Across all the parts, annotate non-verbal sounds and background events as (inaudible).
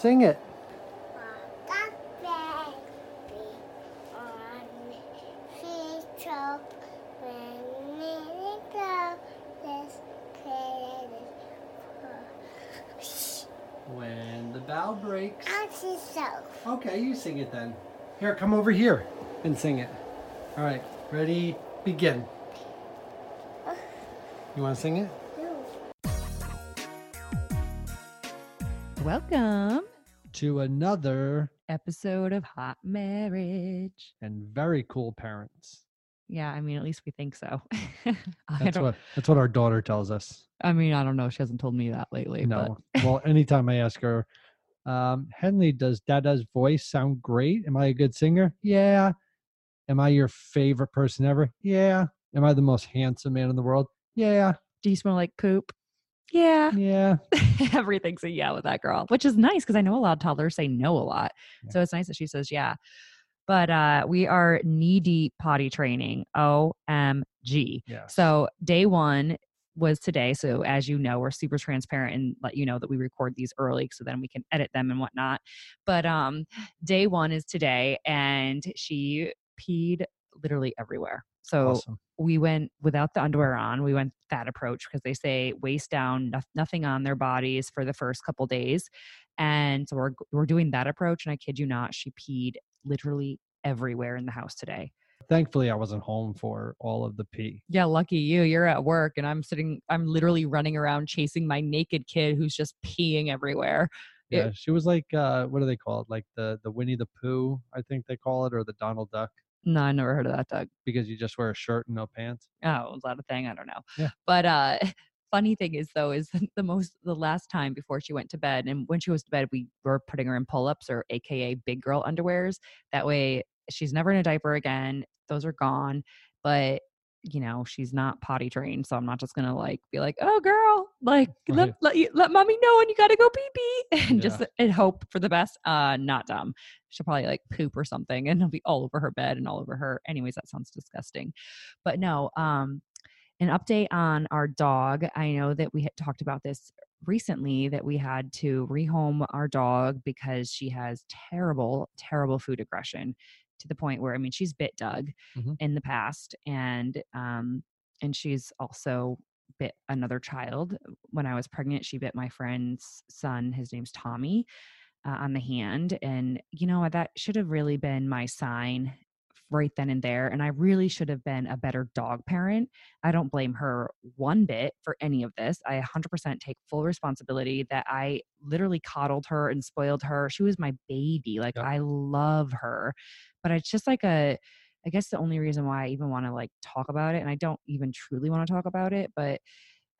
Sing it. When the bough breaks. Okay, you sing it then. Here, come over here and sing it. All right, ready, begin. You want to sing it? Welcome. To another Episode of Hot Marriage. and very cool parents. Yeah, I mean, at least we think so. (laughs) That's what that's what our daughter tells us. I mean, I don't know. She hasn't told me that lately. No. well, (laughs) anytime I ask her, um, Henley, does Dada's voice sound great? Am I a good singer? Yeah. Am I your favorite person ever? Yeah. Am I the most handsome man in the world? Yeah. Do you smell like poop? Yeah. Yeah. (laughs) Everything's a yeah with that girl, which is nice because I know a lot of toddlers say no a lot. Yeah. So it's nice that she says yeah. But uh, we are knee deep potty training. OMG. Yeah. So day one was today. So as you know, we're super transparent and let you know that we record these early so then we can edit them and whatnot. But um day one is today and she peed literally everywhere. So awesome. we went without the underwear on. We went that approach because they say waist down, noth- nothing on their bodies for the first couple days. And so we're we're doing that approach. And I kid you not, she peed literally everywhere in the house today. Thankfully, I wasn't home for all of the pee. Yeah, lucky you. You're at work and I'm sitting, I'm literally running around chasing my naked kid who's just peeing everywhere. It- Yeah, she was like, uh, what do they call it? Like the the Winnie the Pooh, I think they call it, or the Donald Duck, No, I never heard of that, Doug. because you just wear a shirt and no pants. Oh, was that a thing? I don't know. Yeah. But uh (laughs) funny thing is though, is (laughs) the most the last time before she went to bed, and when she was to bed, we were putting her in pull-ups or AKA big girl underwears. That way she's never in a diaper again. Those are gone. But you know, she's not potty trained, so I'm not just gonna like be like, oh girl, like let Right. let you let mommy know when you gotta go pee pee (laughs) and just and hope for the best. Uh not dumb. She'll probably like poop or something and it'll be all over her bed and all over her. Anyways, that sounds disgusting. But no, um, an update on our dog. I know that we had talked about this recently that we had to rehome our dog because she has terrible, terrible food aggression to the point where I mean she's bit Doug Mhm. in the past and um and she's also bit another child. When I was pregnant, she bit my friend's son. His name's Tommy uh, on the hand. And, you know, that should have really been my sign right then and there. And I really should have been a better dog parent. I don't blame her one bit for any of this. I 100% take full responsibility that I literally coddled her and spoiled her. She was my baby. Like, Yep. I love her. But it's just like a, I guess the only reason why I even want to like talk about it, and I don't even truly want to talk about it, but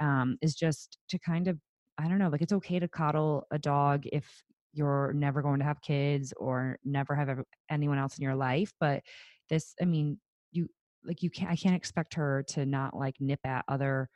um, is just to kind of, I don't know, like it's okay to coddle a dog if you're never going to have kids or never have ever, anyone else in your life. But this, I mean, you like you can't, I can't expect her to not like nip at other.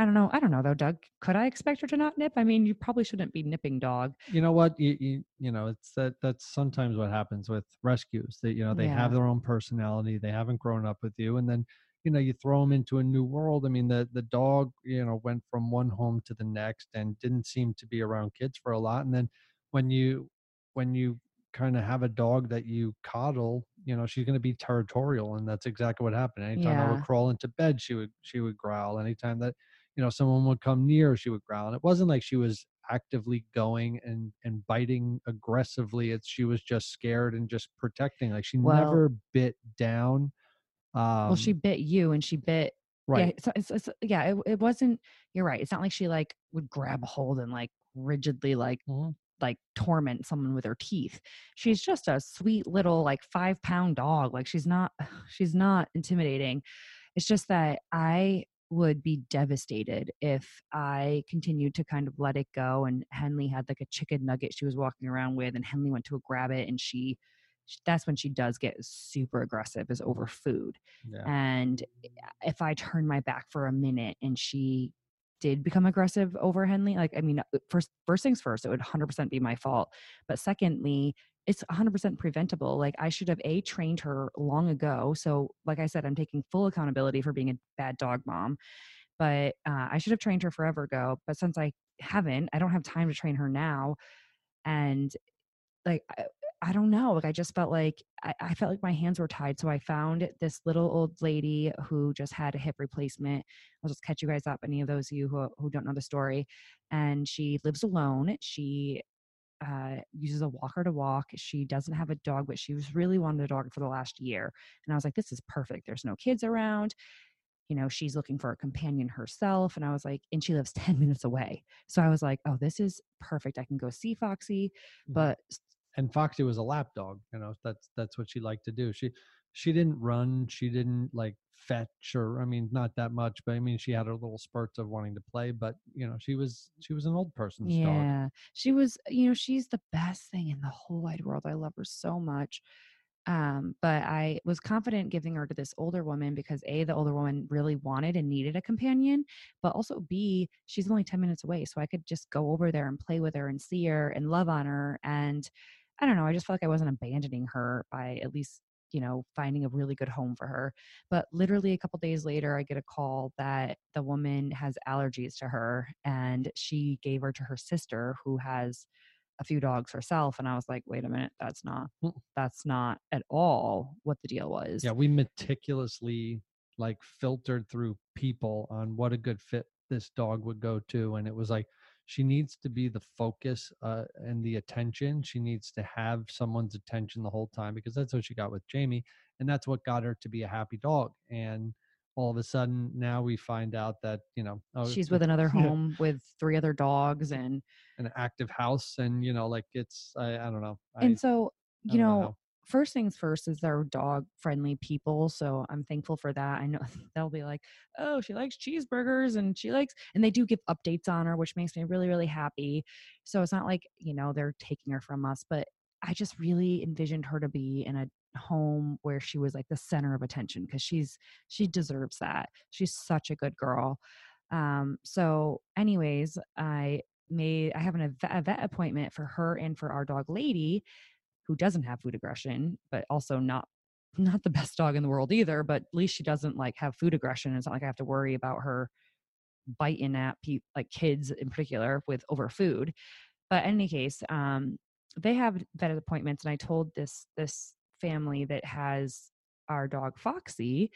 I don't know. I don't know though, Doug. Could I expect her to not nip? I mean, you probably shouldn't be nipping dog. You know what? You, you you know, it's that that's sometimes what happens with rescues. That you know they have their own personality. They haven't grown up with you, and then you know you throw them into a new world. I mean, the the dog you know went from one home to the next and didn't seem to be around kids for a lot. And then when you when you kind of have a dog that you coddle, you know she's going to be territorial, and that's exactly what happened. Anytime I would crawl into bed, she would she would growl. Anytime that you know someone would come near, she would growl. And it wasn't like she was actively going and and biting aggressively. It's she was just scared and just protecting. Like she Well- never bit down. Um, well, she bit you and she bit right. Yeah, so it's, it's yeah, it, it wasn't. You're right. It's not like she like would grab hold and like rigidly like Mhm. Like torment someone with her teeth. She's just a sweet little like five pound dog. Like she's not (sighs) she's not intimidating. It's just that I would be devastated if I continued to kind of let it go. And Henley had like a chicken nugget she was walking around with, and Henley went to grab it, and she. That's when she does get super aggressive, is over food. Yeah. And eh, if I turn my back for a minute and she did become aggressive over Henley, like I mean, uh, first first things first, it would 100% be my fault. But secondly, it's 100% preventable. Like I should have a trained her long ago. So like I said, I'm taking full accountability for being a bad dog mom. But uh, I should have trained her forever ago. But since I haven't, I don't have time to train her now. and like I, don't know like i just felt like I, I felt like my hands were tied so i found this little old lady who just had a hip replacement i'll just catch you guys up any of those of you who, who don't know the story and she lives alone she uh, uses a walker to walk. She doesn't have a dog, but she was really wanted a dog for the last year. And I was like, this is perfect. There's no kids around. You know, she's looking for a companion herself. And I was like, and she lives (laughs) 10 minutes away. So I was like, oh, this is perfect. I can go see Foxy. Mhm. But and Foxy was a lap dog. You know, that's that's what she liked to do. She she didn't run. She didn't like fetch or I mean, not that much, but I mean, she had her little spurts of wanting to play. But you know, she was she was an old person's dog. yeah, she was, you know, she's the best thing in the whole wide world. I love her so much. Um, but I was confident giving her to this older woman because A, the older woman really wanted and needed a companion, but also B, she's only 10 minutes away. So I could just go over there and play with her and see her and love on her. And I don't know, I just felt like I wasn't abandoning her by at least, you know, finding a really good home for her. But literally a couple days later, I get a call that the woman has allergies to her and she gave her to her sister who has a few dogs herself and i was like wait a minute that's not Mm. that's not at all what the deal was Yeah, we meticulously like filtered through people on what a good fit this dog would go to, and it was like she needs to be the focus uh, and the attention. She needs to have someone's attention the whole time because that's what she got with Jamie, and that's what got her to be a happy dog. And all of a sudden, now we find out that you know oh, she's with another (laughs) home with three other dogs and an active house, and you know, like it's I, I don't know. I, and so you know how. First things first is they're dog friendly people so i'm thankful for that. I know (laughs) they'll be like oh she likes cheeseburgers and she likes and they do give updates on her which makes me really really happy. So it's not like you know they're taking her from us but i just really envisioned her to be in a home where she was like the center of attention because she's she deserves that. She's such a good girl. Um so anyways i made i have an, a vet- appointment for her and for our dog lady who doesn't have food aggression, but also not (laughs) not the best dog in the world either. But at least she doesn't like have food aggression. It's not like I have to worry about her biting at pe- like kids in particular with over food. But in any case, um, they have vet appointments, and I told this this family that has our dog Foxy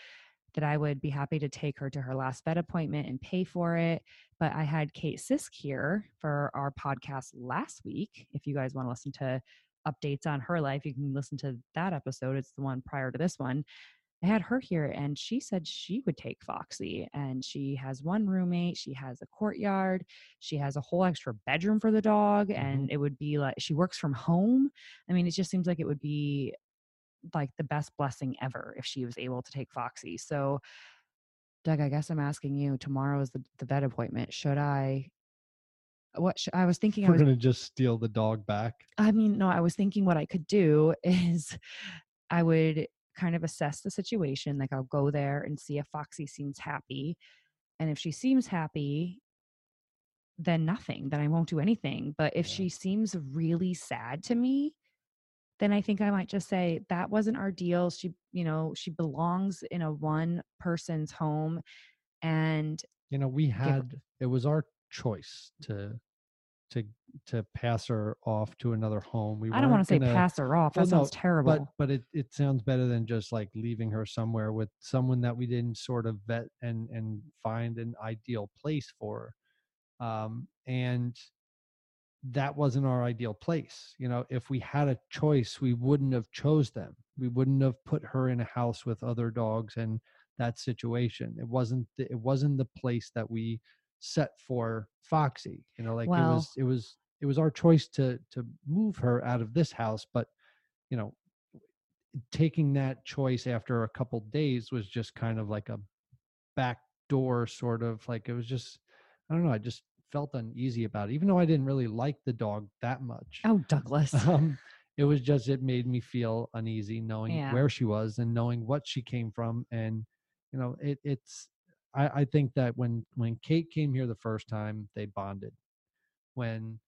that I would be happy to take her to her last vet appointment and pay for it. But I had Kate Sisk here for our podcast last week. If you guys want to listen to updates on her life, you can listen to that episode. It's the one prior to this one. I had her here and she said she would take Foxy and she has one roommate, she has a courtyard, she has a whole extra bedroom for the dog and mm-hmm. it would be like she works from home. I mean, it just seems like it would be like the best blessing ever if she was able to take Foxy. So Doug, I guess I'm asking you, tomorrow is the, the vet appointment. Should I what sh- I was thinking I We're was gonna just steal the dog back. I mean, no, I was thinking what I could do (laughs) is I would kind of assess the situation. Like I'll go there and see if Foxy seems happy. And if she seems happy, then nothing. Then I won't do anything. But if Yeah. she seems really sad to me, then I think I might just say that wasn't our deal. She, you know, she belongs in a one person's home. And you know we had it was our choice to to to pass her off to another home we I don't want to say gonna- pass her off. That well, no, sounds terrible. but but it, it sounds better than just like leaving her somewhere with someone that we didn't sort of vet and and find an ideal place for um and that wasn't our ideal place you know if we had a choice we wouldn't have chose them we wouldn't have put her in a house with other dogs and that situation it wasn't the, it wasn't the place that we set for foxy you know like it was it was it was our choice to to move her out of this house but you know taking that choice after a couple days was just kind of like a back door sort of like it was just i don't know i just felt uneasy about it even though i didn't really like the dog that much oh, Douglas. (laughs) um it was just it made me feel uneasy knowing Yeah. where she was and knowing what she came from and you know it it's I, I think that when when kate came here the first time they bonded when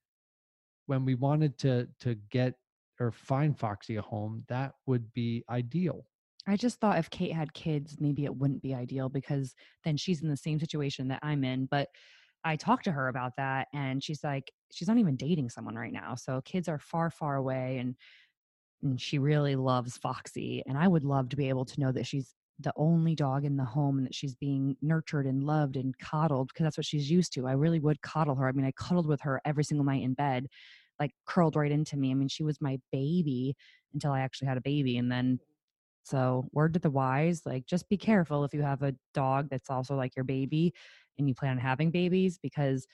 when we wanted to to get or find foxy a home that would be ideal I just thought if Kate had kids, maybe it wouldn't be ideal because then she's in the same situation that I'm in. But I talked to her about that and she's like, she's not even dating someone right now. So kids are far, far away and and she really loves Foxy. And I would love to be able to know that she's the only dog in the home and that she's being nurtured and loved and coddled because that's what she's used to. I really would coddle her. I mean, I cuddled with her every single night in bed, like curled right into me. I mean, she was my baby until I actually had a baby. And then, so word to the wise, like just be careful if you have a dog that's also like your baby and you plan on having babies because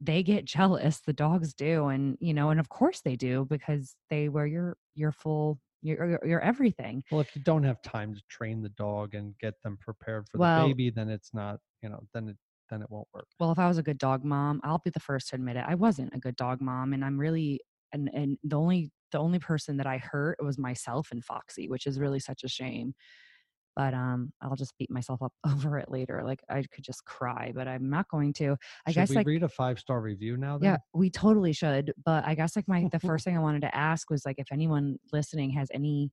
they get (laughs) jealous the dogs do and you know and of course they do because they were your your full your your, your everything Well, if you don't have time to train the dog and get them prepared for Well- the baby, then it's not, you know, then it then it won't work. well if i was a good dog mom i'll be the first to admit it i wasn't a good dog mom and i'm really and and the only the only person that i hurt was myself and foxy which is really such a shame but um i'll just beat myself up (laughs) over it later like i could just cry but i'm not going to i Should guess we like read a five star review now? Then? Yeah, we totally should. But I guess like my the (laughs) first thing I wanted to ask was like if anyone listening has any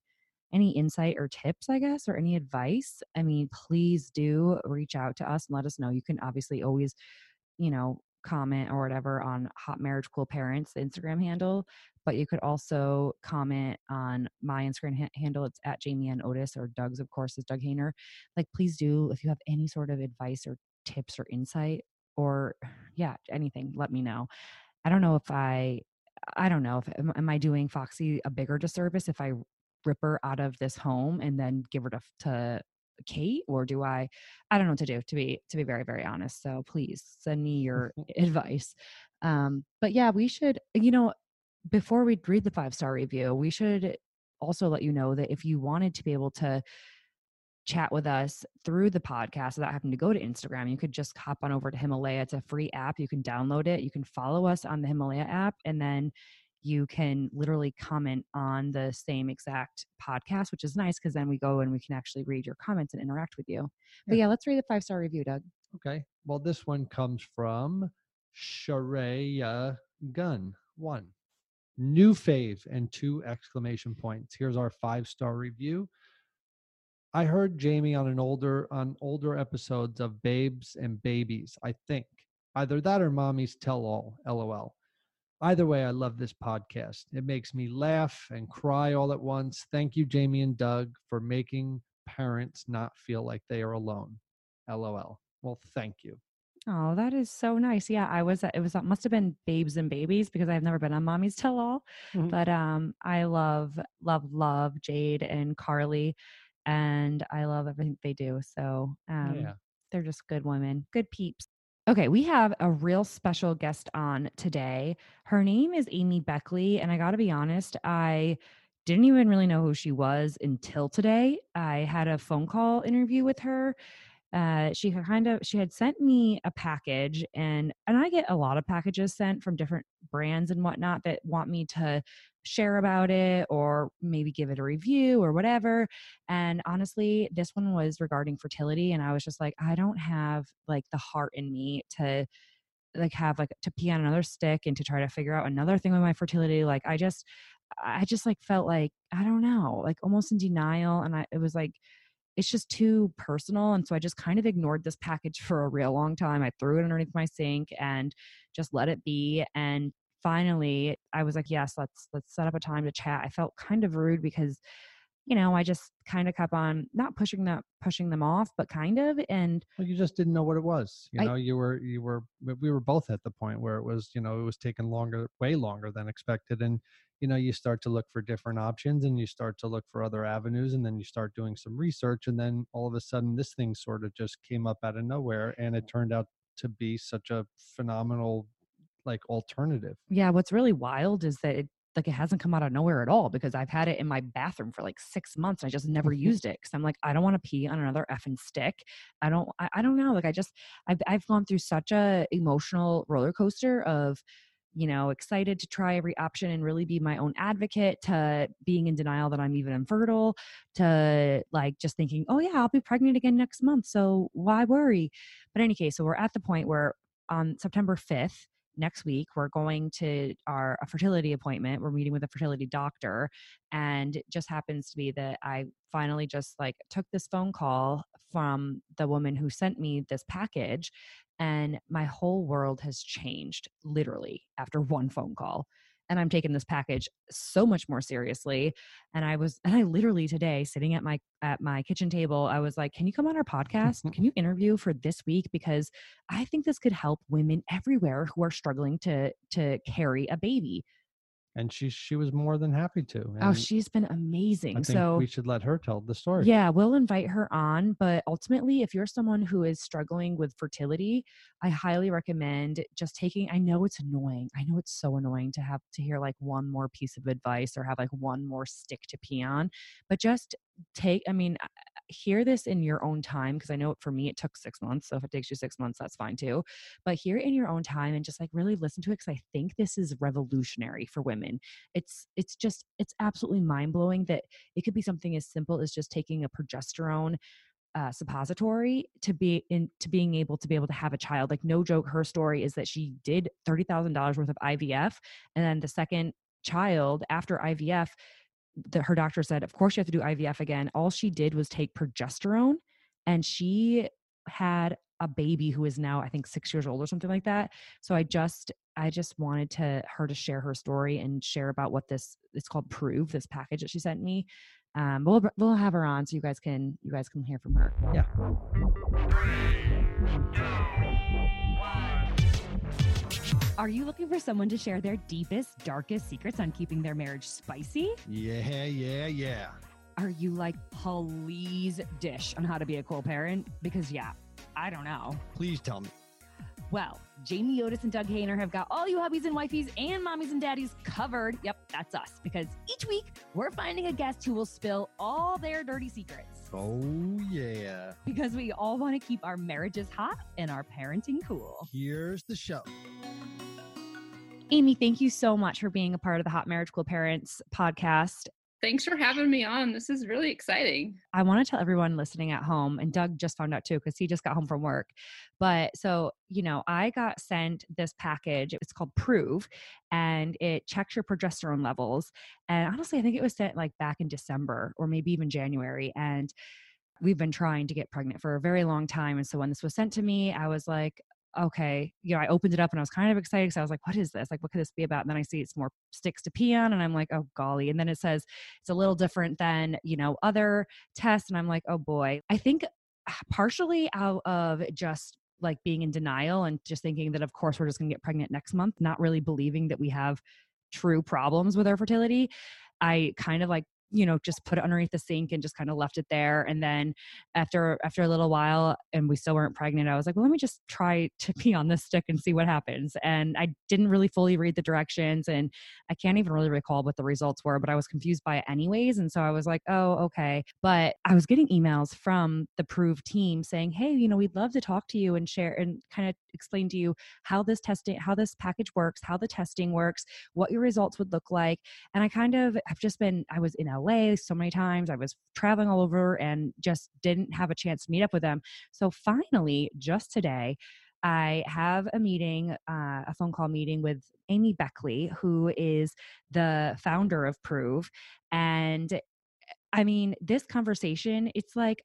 any insight or tips, I guess, or any advice. I mean, please do reach out to us and let us know. You can obviously always, you know, comment or whatever on Hot Marriage Cool Parents, the Instagram handle. But you could also comment on my Instagram ha- handle. It's at Jamie and Otis or Doug's, of course, is Doug Hayner. Like, please do if you have any sort of advice or tips or insight or yeah, anything, let me know. I don't know if I I don't know if am, am I doing Foxy a bigger disservice if I rip her out of this home and then give her to, to Kate or do I I don't know what to do to be to be very very honest. So please send me your advice. Um but yeah, we should you know before we read the five star review, we should also let you know that if you wanted to be able to chat with us through the podcast without having to go to Instagram, you could just hop on over to Himalaya. It's a free app. You can download it. You can follow us on the Himalaya app, and then you can literally comment on the same exact podcast, which is nice because then we go and we can actually read your comments and interact with you. But Yeah. yeah, let's read the five star review, Doug. Okay. Well, this one comes from Sharia Gun One. New fave and two exclamation points. Here's our five star review. I heard Jamie on an older on older episodes of Babes and Babies. I think either that or Mommy's Tell All. LOL. Either way, I love this podcast. It makes me laugh and cry all at once. Thank you, Jamie and Doug, for making parents not feel like they are alone. LOL. Well, thank you. Oh, that is so nice. Yeah, I was. It was. Must have been Babes and Babies because I've never been on Mommy's Tell All. Mhm. But um, I love, love, love Jade and Carly, and I love everything they do. So um, yeah. they're just good women, good peeps. Okay, we have a real special guest on today. Her name is Amy Beckley, and I got to be honest, I didn't even really know who she was until today. I had a phone call interview with her. Uh, she kind of she had sent me a package, and and I get a lot of packages sent from different brands and whatnot that want me to share about it or maybe give it a review or whatever. And honestly, this one was regarding fertility. And I was just like, I don't have like the heart in me to like have like to pee on another stick and to try to figure out another thing with my fertility. Like I just I just like felt like, I don't know, like almost in denial. And I it was like it's just too personal. And so I just kind of ignored this package (laughs) for a real long time. I threw it underneath my sink and just let it be. And finally I was like, yes, let's let's set up a time to chat. I felt kind of rude because you know, I just kind of kept on not pushing that pushing them off, but kind of and Well, you just didn't know what it was. You I- know, you were you were we- we were both at the point where it was, you know, it was taking longer, way longer than expected, and you know, you start to look for different options, and you start to look for other avenues, and then you start doing some research, and then all of a sudden, this thing sort of just came up out of nowhere, and it turned out to be such a phenomenal, like alternative. yeah, what's really wild is that it like it hasn't come out of nowhere at all because I've had it in my bathroom for like six months. And I just never (laughs) used it because I'm like, I don't want to pee on another effing stick. I don't, I, I don't know. Like I just, I've, I've gone through such a emotional roller coaster of, you know, excited to try every option and really be my own advocate to being in denial that I'm even infertile to like just thinking, oh yeah, I'll be pregnant again next month. So why worry? But any case, so we're at the point where on September 5th, next week we're going to our a fertility appointment we're meeting with a fertility doctor and it just happens to be that i finally just like took this phone call from the woman who sent me this package And my whole world has changed literally after one phone call and I'm taking this package so much more seriously. And I was, and I literally today sitting at my at my kitchen table, I was like, "Can you come on our podcast? Can (laughs) you interview for this week? Because I think this could help women everywhere who are struggling to to carry a baby." And she she was more than happy to. Oh, she's been amazing. I think so we should let her tell the story. Yeah, we'll invite her on. But ultimately, if you're someone who is struggling with fertility, I highly recommend just taking. I know it's annoying. I know it's so annoying to have to hear like one more piece of advice or have like one more stick to pee on, but just take, I mean, hear this in your own time because I know for me it took six months. So if it takes you six months, that's fine too. But hear it in your own time and just like really listen to it because I think this is revolutionary for women. It's it's just it's absolutely mind blowing that it could be something as simple as just taking a progesterone uh, suppository to be in to being able to be able to have a child. Like no joke, her story is that she did thirty thousand dollars worth of IVF, and then the second child after IVF, that her doctor said, of course you have to do IVF again. All she did was take progesterone, and she had a baby who is now I think six years old or something like that. So I just I just wanted to her to share her story and share about what this it's called Proov this package that she sent me. Um, we'll we'll have her on so you guys can you guys can hear from her. Yeah. Are you looking for someone to share their deepest, darkest secrets on keeping their marriage spicy? Yeah, yeah, yeah. Are you like, please dish on how to be a cool parent? Because, yeah, I don't know. Please tell me. Well, Jamie Otis and Doug Hayner have got all you hubbies and wifeys and mommies and daddies covered. Yep, that's us. Because each week we're finding a guest who will spill all their dirty secrets. Oh, yeah. Because we all want to keep our marriages hot and our parenting cool. Here's the show. Amy, thank you so much for being a part of the Hot Marriage Cool Parents podcast. Thanks for having me on. This is really exciting. I want to tell everyone listening at home, and Doug just found out too because he just got home from work. But so, you know, I got sent this package. It's called Proov, and it checks your progesterone levels. And honestly, I think it was sent like back in December or maybe even January. And we've been trying to get pregnant for a very long time. And so when this was sent to me, I was like, okay, you know, I opened it up and I was kind of excited because I was like, what is this? Like, what could this be about? And then I see it's more sticks to pee on, and I'm like, oh golly. And then it says it's a little different than, you know, other tests. And I'm like, oh boy. I think ah, partially out of just like being in denial and just thinking that of course we're just gonna get pregnant next month, not really believing that we have true problems with our fertility. I kind of like you know just put it underneath the sink and just kind of left it there and then after after a little while and we still weren't pregnant i was like well let me just try to pee on this stick and see what happens and i didn't really fully read the directions and i can't even really recall what the results were but i was confused by it anyways and so i was like oh okay but i was getting emails from the Proov team saying hey you know we'd love to talk to you and share and kind of explain to you how this testing how this package works how the testing works what your results would look like and i kind of have just been i was in LA so many times. I was traveling all over and just didn't have a chance to meet up with them. So finally, just today, I have a meeting, uh, a phone call meeting with Amy Beckley, who is the founder of Proov. And I mean, this conversation, it's like,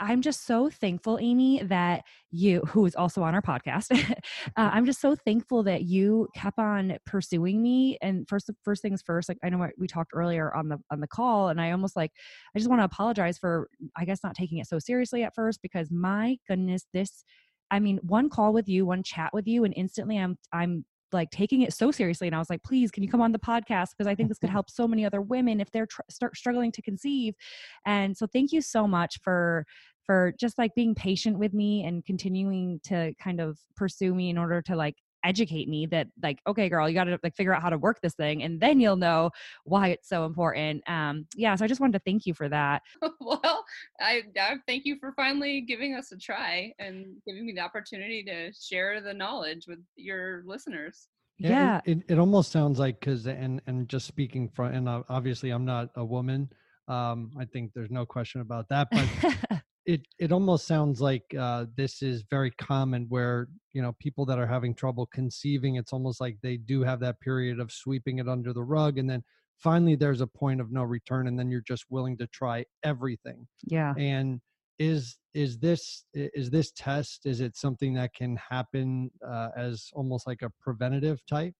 I'm just so thankful, Amy, that you, who is also on our podcast, (laughs) uh, I'm just so thankful that you kept on pursuing me. And first, first things first, like I know what we talked earlier on the on the call, and I almost like I just want to apologize for I guess not taking it so seriously at first because my goodness, this, I mean, one call with you, one chat with you, and instantly I'm I'm like taking it so seriously and i was like please can you come on the podcast? Because i think this could (laughs) help so many other women if they're tr- start struggling to conceive. And so thank you so much for for just like being patient with me and continuing to kind of pursue me in order to like educate me that like okay girl you got to like figure out how to work this thing and then you'll know why it's so important um yeah so i just wanted to thank you for that (laughs) well, I, I thank you for finally giving us a try and giving me the opportunity to share the knowledge with your listeners. Yeah, yeah, It, it, it almost sounds like because and and just speaking from and uh, obviously I'm not a woman. Um, I think there's no question about that, but (laughs) it it almost sounds like uh, this is very common where you know people that are having trouble conceiving it's almost like they do have that period of sweeping it under the rug and then finally there's a point of no return and then you're just willing to try everything. Yeah. And is is this is this test is it something that can happen uh, as almost like a preventative type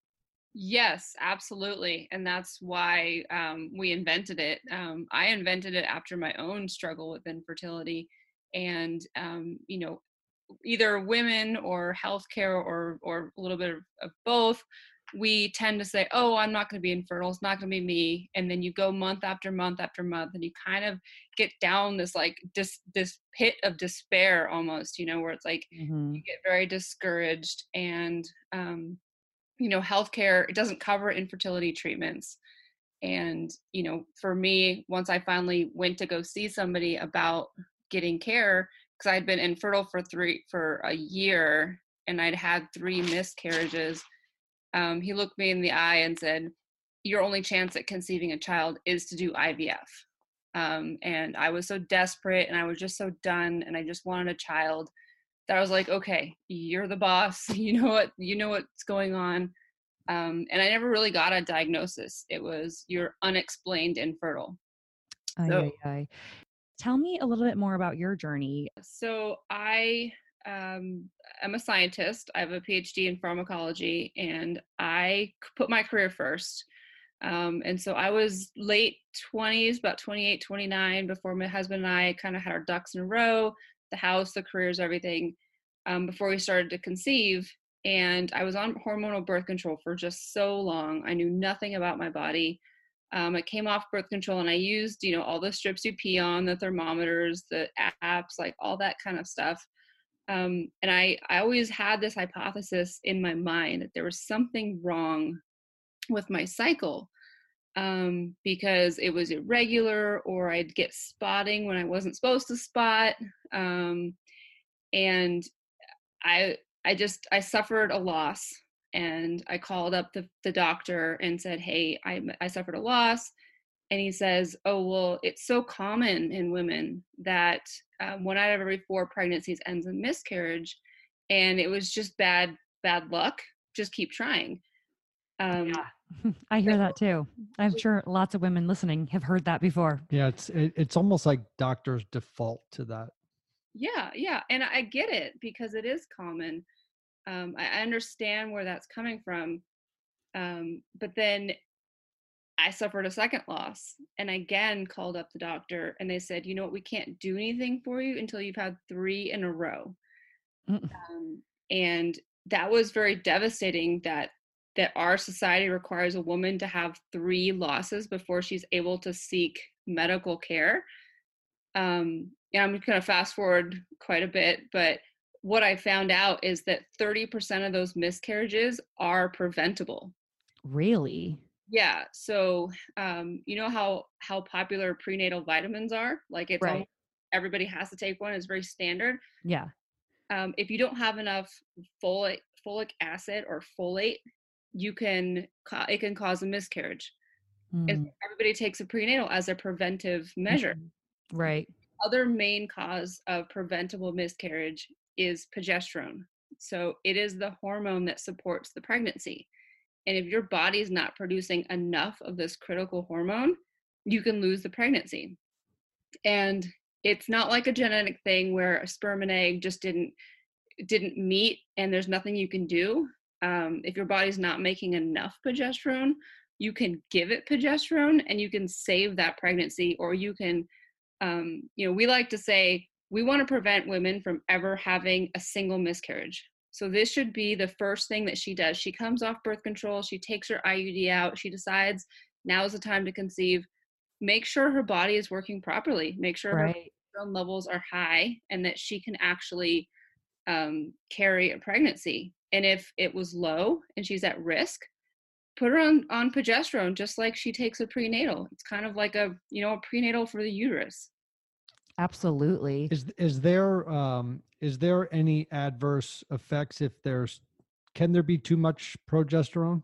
Yes, absolutely. And that's why um, we invented it. Um, I invented it after my own struggle with infertility. And, um, you know, either women or healthcare or, or a little bit of, both, we tend to say, oh, I'm not going to be infertile. It's not going to be me. And then you go month after month after month and you kind of get down this like this, this pit of despair almost, you know, where it's like, Mhm. you get very discouraged and um, you know healthcare it doesn't cover infertility treatments. And you know for me once i finally went to go see somebody about getting care because i'd been infertile for three for a year and i'd had three miscarriages um, he looked me in the eye and said your only chance at conceiving a child is to do ivf um, and i was so desperate and i was just so done and i just wanted a child that I was like, okay, you're the boss. (laughs) You know what you know what's going on. Um, and I never really got a diagnosis. It was you're unexplained infertile. Ay, So- ay, ay. Tell me a little bit more about your journey. So I um, am a scientist. I have a PhD in pharmacology, and I put my career first. Um, and so I was late 20s, about 28, 29, before my husband and I kind of had our ducks in a row the house, the careers, everything um, before we started to conceive. And I was on hormonal birth control for just so long. I knew nothing about my body. Um, I came off birth control and I used, you know, all the strips you pee on, the thermometers, the apps, like all that kind of stuff. Um, and I, I always had this hypothesis in my mind that there was something wrong with my cycle um, because it was irregular or I'd get spotting when I wasn't supposed to spot. Um, and I, I just, I suffered a loss and I called up the, the doctor and said, Hey, I, I suffered a loss. And he says, Oh, well, it's so common in women that um, one out of every four pregnancies ends in miscarriage. And it was just bad, bad luck. Just keep trying. Um, (laughs) I hear that too. I'm sure lots of women listening have heard that before. yeah it's it, it's almost like doctors default to that Yeah, yeah, and I get it because it is common. Um, I I understand where that's coming from, um, but then I suffered a second loss, and again called up the doctor, and they said, you know what, we can't do anything for you until you've had three in a row, Mm. um, and that was very devastating. That that our society requires a woman to have three losses before she's able to seek medical care um, yeah, I'm going to fast forward quite a bit, but what I found out is that 30% of those miscarriages are preventable. Really? Yeah. So, um, you know how how popular prenatal vitamins are? Like it's Right. everybody has to take one. It's very standard. Yeah. Um, if you don't have enough folate folic acid or folate, you can ca- it can cause a miscarriage. Mm, everybody takes a prenatal as a preventive measure. mhm. Right. other main cause of preventable miscarriage is progesterone. So it is the hormone that supports the pregnancy. And if your body's not producing enough of this critical hormone, you can lose the pregnancy. And it's not like a genetic thing where a sperm and egg just didn't didn't meet and there's nothing you can do. Um, if your body's not making enough progesterone, you can give it progesterone and you can save that pregnancy or you can um, you know, we like to say we want to prevent women from ever having a single miscarriage. So this should be the first thing that she does. She comes off birth control, she takes her IUD out, she decides now is the time to conceive. Make sure her body is working properly. Make sure her Right. progesterone levels are high and that she can actually um, carry a pregnancy. And if it was low and she's at risk, put her on, on progesterone just like she takes a prenatal. It's kind of like a, you know, a prenatal for the uterus. Absolutely. is is there um is there any adverse effects if there's can there be too much progesterone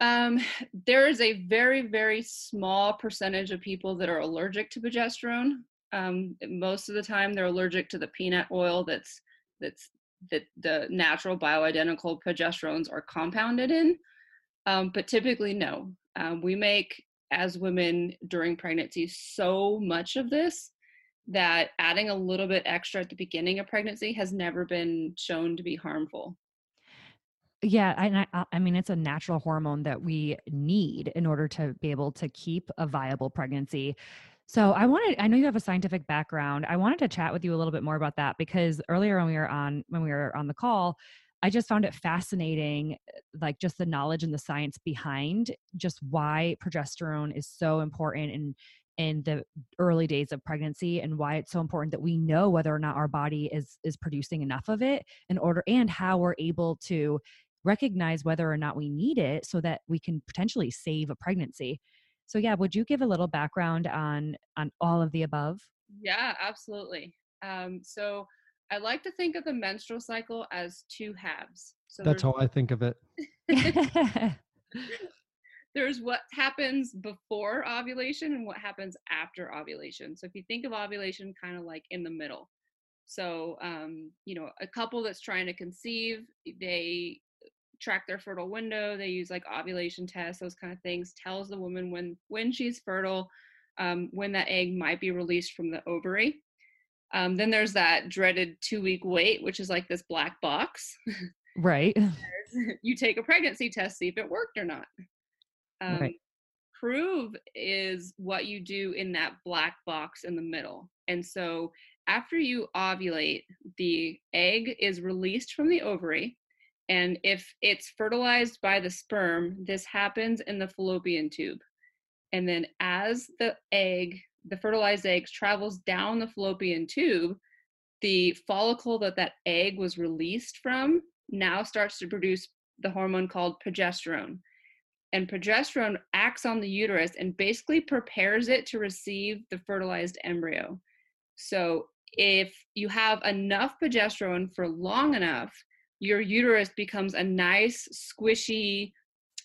Um, (sighs) there is a very, very small percentage of people that are allergic to progesterone. Um, most of the time, they're allergic to the peanut oil that's that's that the natural bioidentical progesterones are compounded in. Um, but typically, no. Um, we make as women during pregnancy so much of this that adding a little bit extra at the beginning of pregnancy has never been shown to be harmful. Yeah, I, I, I mean, it's a natural hormone that we need in order to be able to keep a viable pregnancy. So I wanted, I know you have a scientific background. I wanted to chat with you a little bit more about that because earlier when we were on, when we were on the call, I just found it fascinating, like just the knowledge and the science behind just why progesterone is so important in in the early days of pregnancy and why it's so important that we know whether or not our body is is producing enough of it in order and how we're able to recognize whether or not we need it so that we can potentially save a pregnancy. So yeah, would you give a little background on on all of the above? Yeah, absolutely. Um, so I like to think of the menstrual cycle as two halves. So That's how I think of it. (laughs) there's what happens before ovulation and what happens after ovulation. So if you think of ovulation kind of like in the middle. So um, you know, a couple that's trying to conceive, they track their fertile window, they use like ovulation tests, those kind of things, tells the woman when when she's fertile, um, when that egg might be released from the ovary. Um, then there's that dreaded two week wait, which is like this black box. right. (laughs) you take a pregnancy test, see if it worked or not. Um, Right. Proov is what you do in that black box in the middle. And so after you ovulate, the egg is released from the ovary. And if it's fertilized by the sperm, this happens in the fallopian tube. And then as the egg, the fertilized egg travels down the fallopian tube, the follicle that that egg was released from now starts to produce the hormone called progesterone. And progesterone acts on the uterus and basically prepares it to receive the fertilized embryo. So, if you have enough progesterone for long enough, your uterus becomes a nice, squishy,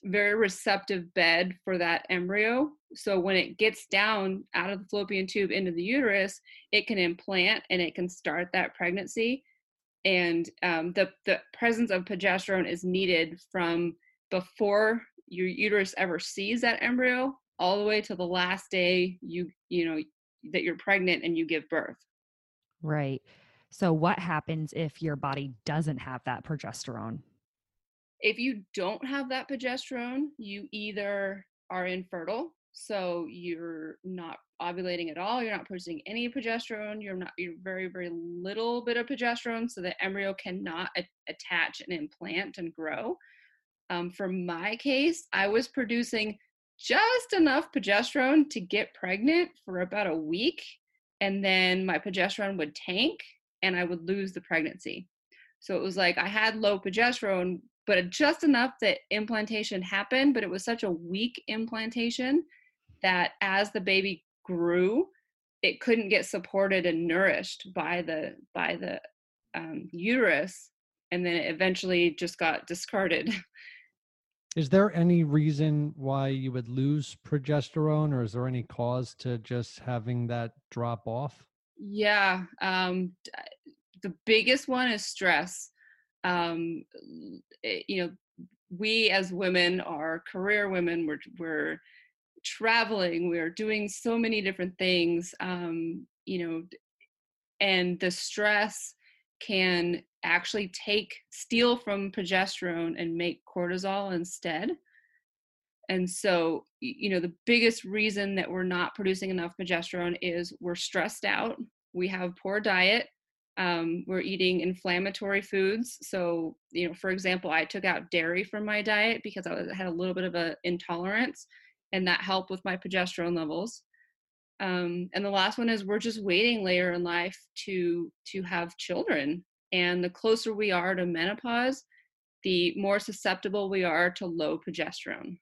very receptive bed for that embryo. So, when it gets down out of the fallopian tube into the uterus, it can implant and it can start that pregnancy and um, the the presence of progesterone is needed from before your uterus ever sees that embryo all the way to the last day you you know that you're pregnant and you give birth Right. So what happens if your body doesn't have that progesterone? if you don't have that progesterone you either are infertile so you're not ovulating at all you're not producing any progesterone you're not you're very very little bit of progesterone so the embryo cannot a- attach and implant and grow um, for my case i was producing just enough progesterone to get pregnant for about a week and then my progesterone would tank and i would lose the pregnancy so it was like i had low progesterone but just enough that implantation happened but it was such a weak implantation that as the baby grew it couldn't get supported and nourished by the by the um, uterus and then it eventually just got discarded (laughs) Is there any reason why you would lose progesterone, or is there any cause to just having that drop off? yeah um the biggest one is stress. Um eh, you know we as women are career women we're we're traveling we're doing so many different things um you know and the stress can actually take steal from progesterone and make cortisol instead. And so you know the biggest reason that we're not producing enough progesterone is we're stressed out we have poor diet um, we're eating inflammatory foods. So you know for example i took out dairy from my diet because i had a little bit of a intolerance and that helped with my progesterone levels. Um, and the last one is we're just waiting later in life to to have children. And the closer we are to menopause the more susceptible we are to low progesterone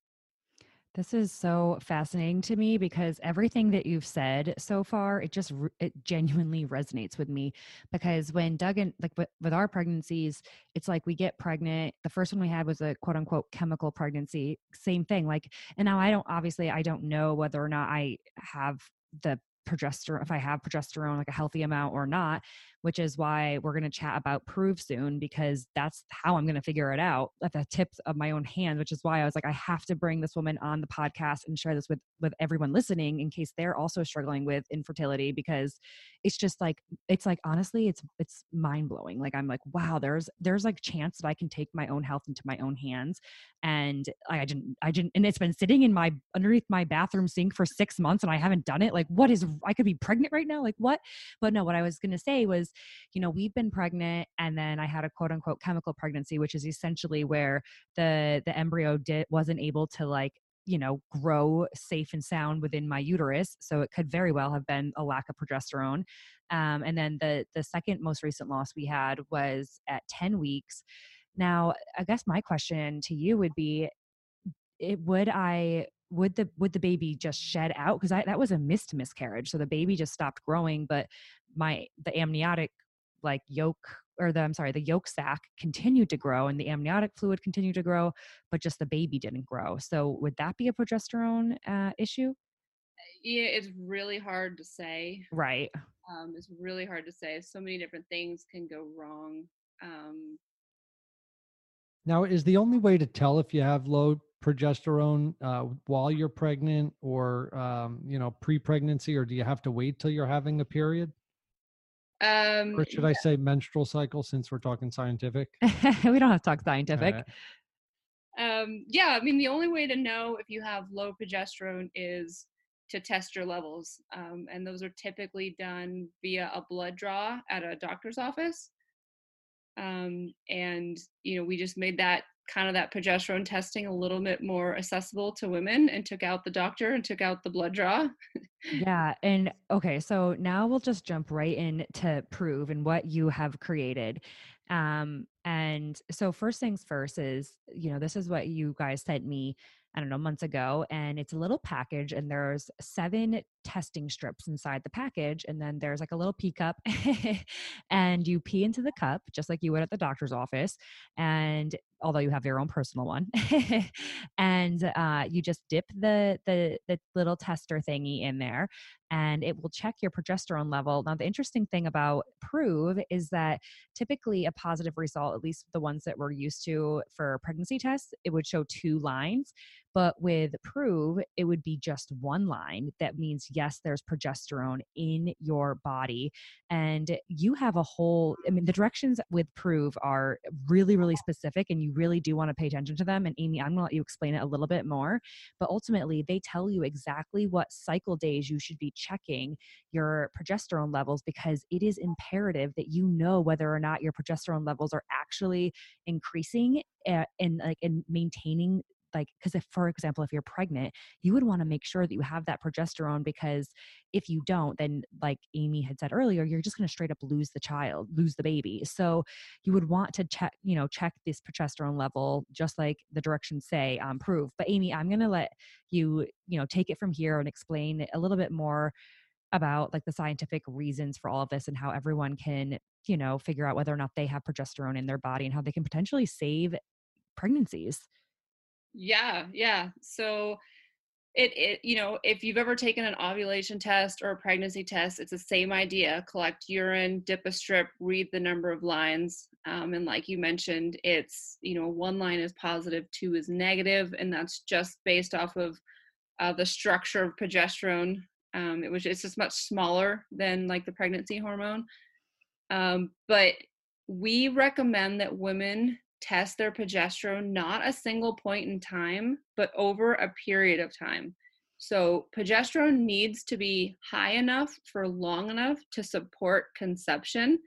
This is so fascinating to me because everything that you've said so far, it just it genuinely resonates with me. Because when Doug and like with, with our pregnancies, it's like we get pregnant. The first one we had was a quote unquote chemical pregnancy. Same thing. Like, and now I don't obviously I don't know whether or not I have the progesterone, if I have progesterone, like a healthy amount or not, which is why we're going to chat about Proov soon because that's how I'm going to figure it out at the tips of my own hand, which is why I was like, I have to bring this woman on the podcast and share this with, with everyone listening in case they're also struggling with infertility because it's just like, it's like, honestly, it's, it's mind blowing. Like, I'm like, wow, there's, there's like chance that I can take my own health into my own hands. And I didn't, I didn't, and it's been sitting in my, underneath my bathroom sink for six months and I haven't done it. Like, what is, I could be pregnant right now. Like what? But no, what I was going to say was, you know, we've been pregnant and then I had a quote unquote chemical pregnancy, which is essentially where the the embryo did wasn't able to like you know grow safe and sound within my uterus so it could very well have been a lack of progesterone. Um, and then the the second most recent loss we had was at 10 weeks. Now i guess my question to you would be it would i would the would the baby just shed out? Because that was a missed miscarriage so the baby just stopped growing but my the amniotic like yolk or the I'm sorry, the yolk sac continued to grow and the amniotic fluid continued to grow, but just the baby didn't grow. So would that be a progesterone uh, issue? Yeah, it's really hard to say. Right. Um, it's really hard to say. So many different things can go wrong. Um, now, is the only way to tell if you have low progesterone uh, while you're pregnant or um, you know pre-pregnancy, or do you have to wait till you're having a period? Um, or should I say menstrual cycle since we're talking scientific? (laughs) we don't have to talk scientific. Right. Um, yeah, I mean, the only way to know if you have low progesterone is to test your levels. Um, and those are typically done via a blood draw at a doctor's office. Um, and, you know, we just made that kind of that progesterone testing a little bit more accessible to women and took out the doctor and took out the blood draw. yeah. And okay, so now we'll just jump right in to Proov and what you have created. Um, and so first things first is, you know, this is what you guys sent me I don't know, months ago. And it's a little package, and there's seven testing strips inside the package. And then there's like a little pee cup, (laughs) and you pee into the cup just like you would at the doctor's office. And although you have your own personal one, (laughs) and uh, you just dip the, the the little tester thingy in there, and it will check your progesterone level. Now, the interesting thing about Proov is that typically a positive result, at least the ones that we're used to for pregnancy tests, it would show two lines. But with Proov, it would be just one line that means, yes, there's progesterone in your body. And you have a whole, I mean, the directions with Proov are really, really specific, and you really do want to pay attention to them. And Amy, I'm going to let you explain it a little bit more. But ultimately, they tell you exactly what cycle days you should be checking your progesterone levels because it is imperative that you know whether or not your progesterone levels are actually increasing eh, and like and maintaining like because if for example if you're pregnant you would want to make sure that you have that progesterone because if you don't then like amy had said earlier you're just going to straight up lose the child lose the baby. So you would want to check you know check this progesterone level just like the directions say um, Proov. But amy i'm going to let you you know take it from here and explain a little bit more about like the scientific reasons for all of this and how everyone can you know figure out whether or not they have progesterone in their body and how they can potentially save pregnancies yeah, yeah. So it, it you know if you've ever taken an ovulation test or a pregnancy test it's the same idea collect urine dip a strip read the number of lines um, and like you mentioned it's you know one line is positive two is negative and that's just based off of uh, the structure of progesterone um, it was it's just much smaller than like the pregnancy hormone um, but we recommend that women test their progesterone not a single point in time, but over a period of time. So, progesterone needs to be high enough for long enough to support conception.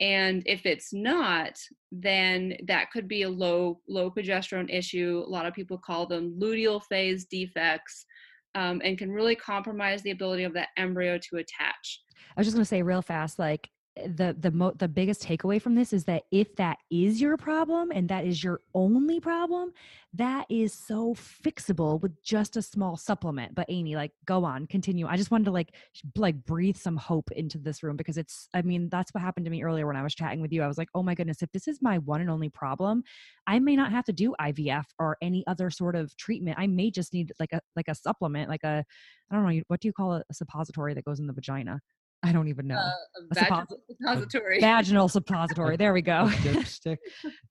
And if it's not, then that could be a low low progesterone issue. A lot of people call them luteal phase defects, um, and can really compromise the ability of that embryo to attach. I was just going to say real fast, like the the mo- the biggest takeaway from this is that if that is your problem and that is your only problem that is so fixable with just a small supplement. But amy like go on continue. I just wanted to like like breathe some hope into this room because it's i mean that's what happened to me earlier when i was chatting with you. I was like oh my goodness if this is my one and only problem i may not have to do ivf or any other sort of treatment. I may just need like a like a supplement like a i don't know what do you call a suppository that goes in the vagina i don't even know Uh, A a vaginal suppository. vaginal suppository. There we (laughs) go. (laughs) dipstick.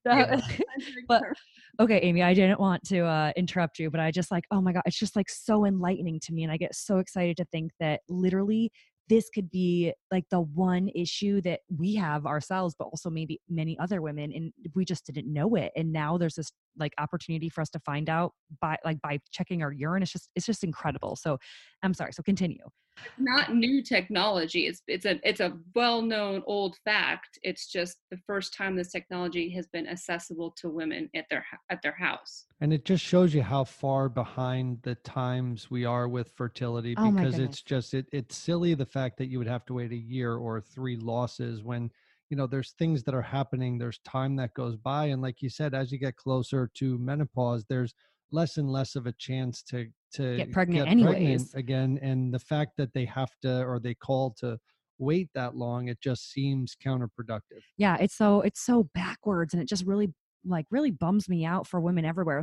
Yeah. (laughs) but okay, Amy, I didn't want to uh, interrupt you, but I just like, oh my god, it's just like so enlightening to me, and I get so excited to think that literally this could be like the one issue that we have ourselves, but also maybe many other women, and we just didn't know it. And now there's this like opportunity for us to find out by like by checking our urine. It's just it's just incredible. So I'm sorry. So continue. not new technology. It's it's a it's a well known old fact. It's just the first time this technology has been accessible to women at their at their house. And it just shows you how far behind the times we are with fertility Oh my because goodness. it's just it, it's silly the fact that you would have to wait a year or three losses when you know there's things that are happening there's time that goes by and like you said as you get closer to menopause there's less and less of a chance to to Get pregnant anyways. again and the fact that they have to or they call to wait that long it just seems counterproductive yeah it's so it's so backwards and it just really like really bums me out for women everywhere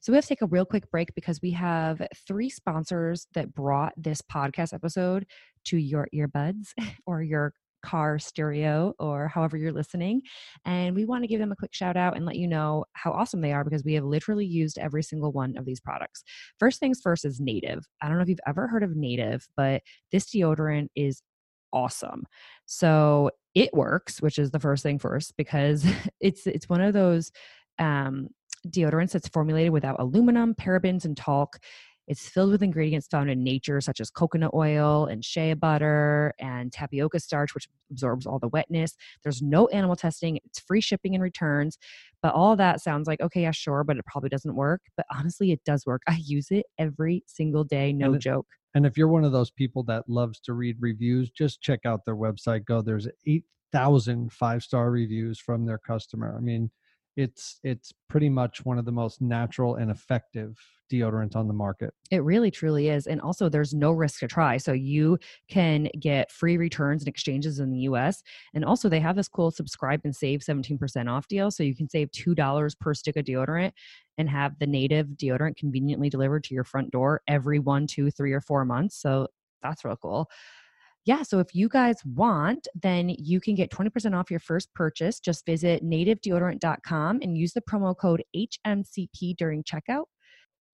so we have to take a real quick break because we have three sponsors that brought this podcast episode to your earbuds (laughs) or your car stereo or however you're listening and we want to give them a quick shout out and let you know how awesome they are because we have literally used every single one of these products first things first is native i don't know if you've ever heard of native but this deodorant is awesome so it works, which is the first thing first, because (laughs) it's it's one of those um, deodorants that's formulated without aluminum, parabens, and talc. It's filled with ingredients found in nature, such as coconut oil and shea butter and tapioca starch, which absorbs all the wetness. There's no animal testing. It's free shipping and returns. But all that sounds like, okay, yeah, sure, but it probably doesn't work. But honestly, it does work. I use it every single day, no And it- joke. And if you're one of those people that loves to read reviews, just check out their website. Go, there's 8,000 five star reviews from their customer. I mean, it's it's pretty much one of the most natural and effective deodorants on the market. It really truly is. And also, there's no risk to try. So you can get free returns and exchanges in the US. And also, they have this cool subscribe and save 17% off deal. So you can save $2 per stick of deodorant and have the native deodorant conveniently delivered to your front door every one, two, three, or four months. So that's real cool. Yeah, so if you guys want, then you can get 20% off your first purchase. Just visit nativedeodorant.com and use the promo code HMCP during checkout.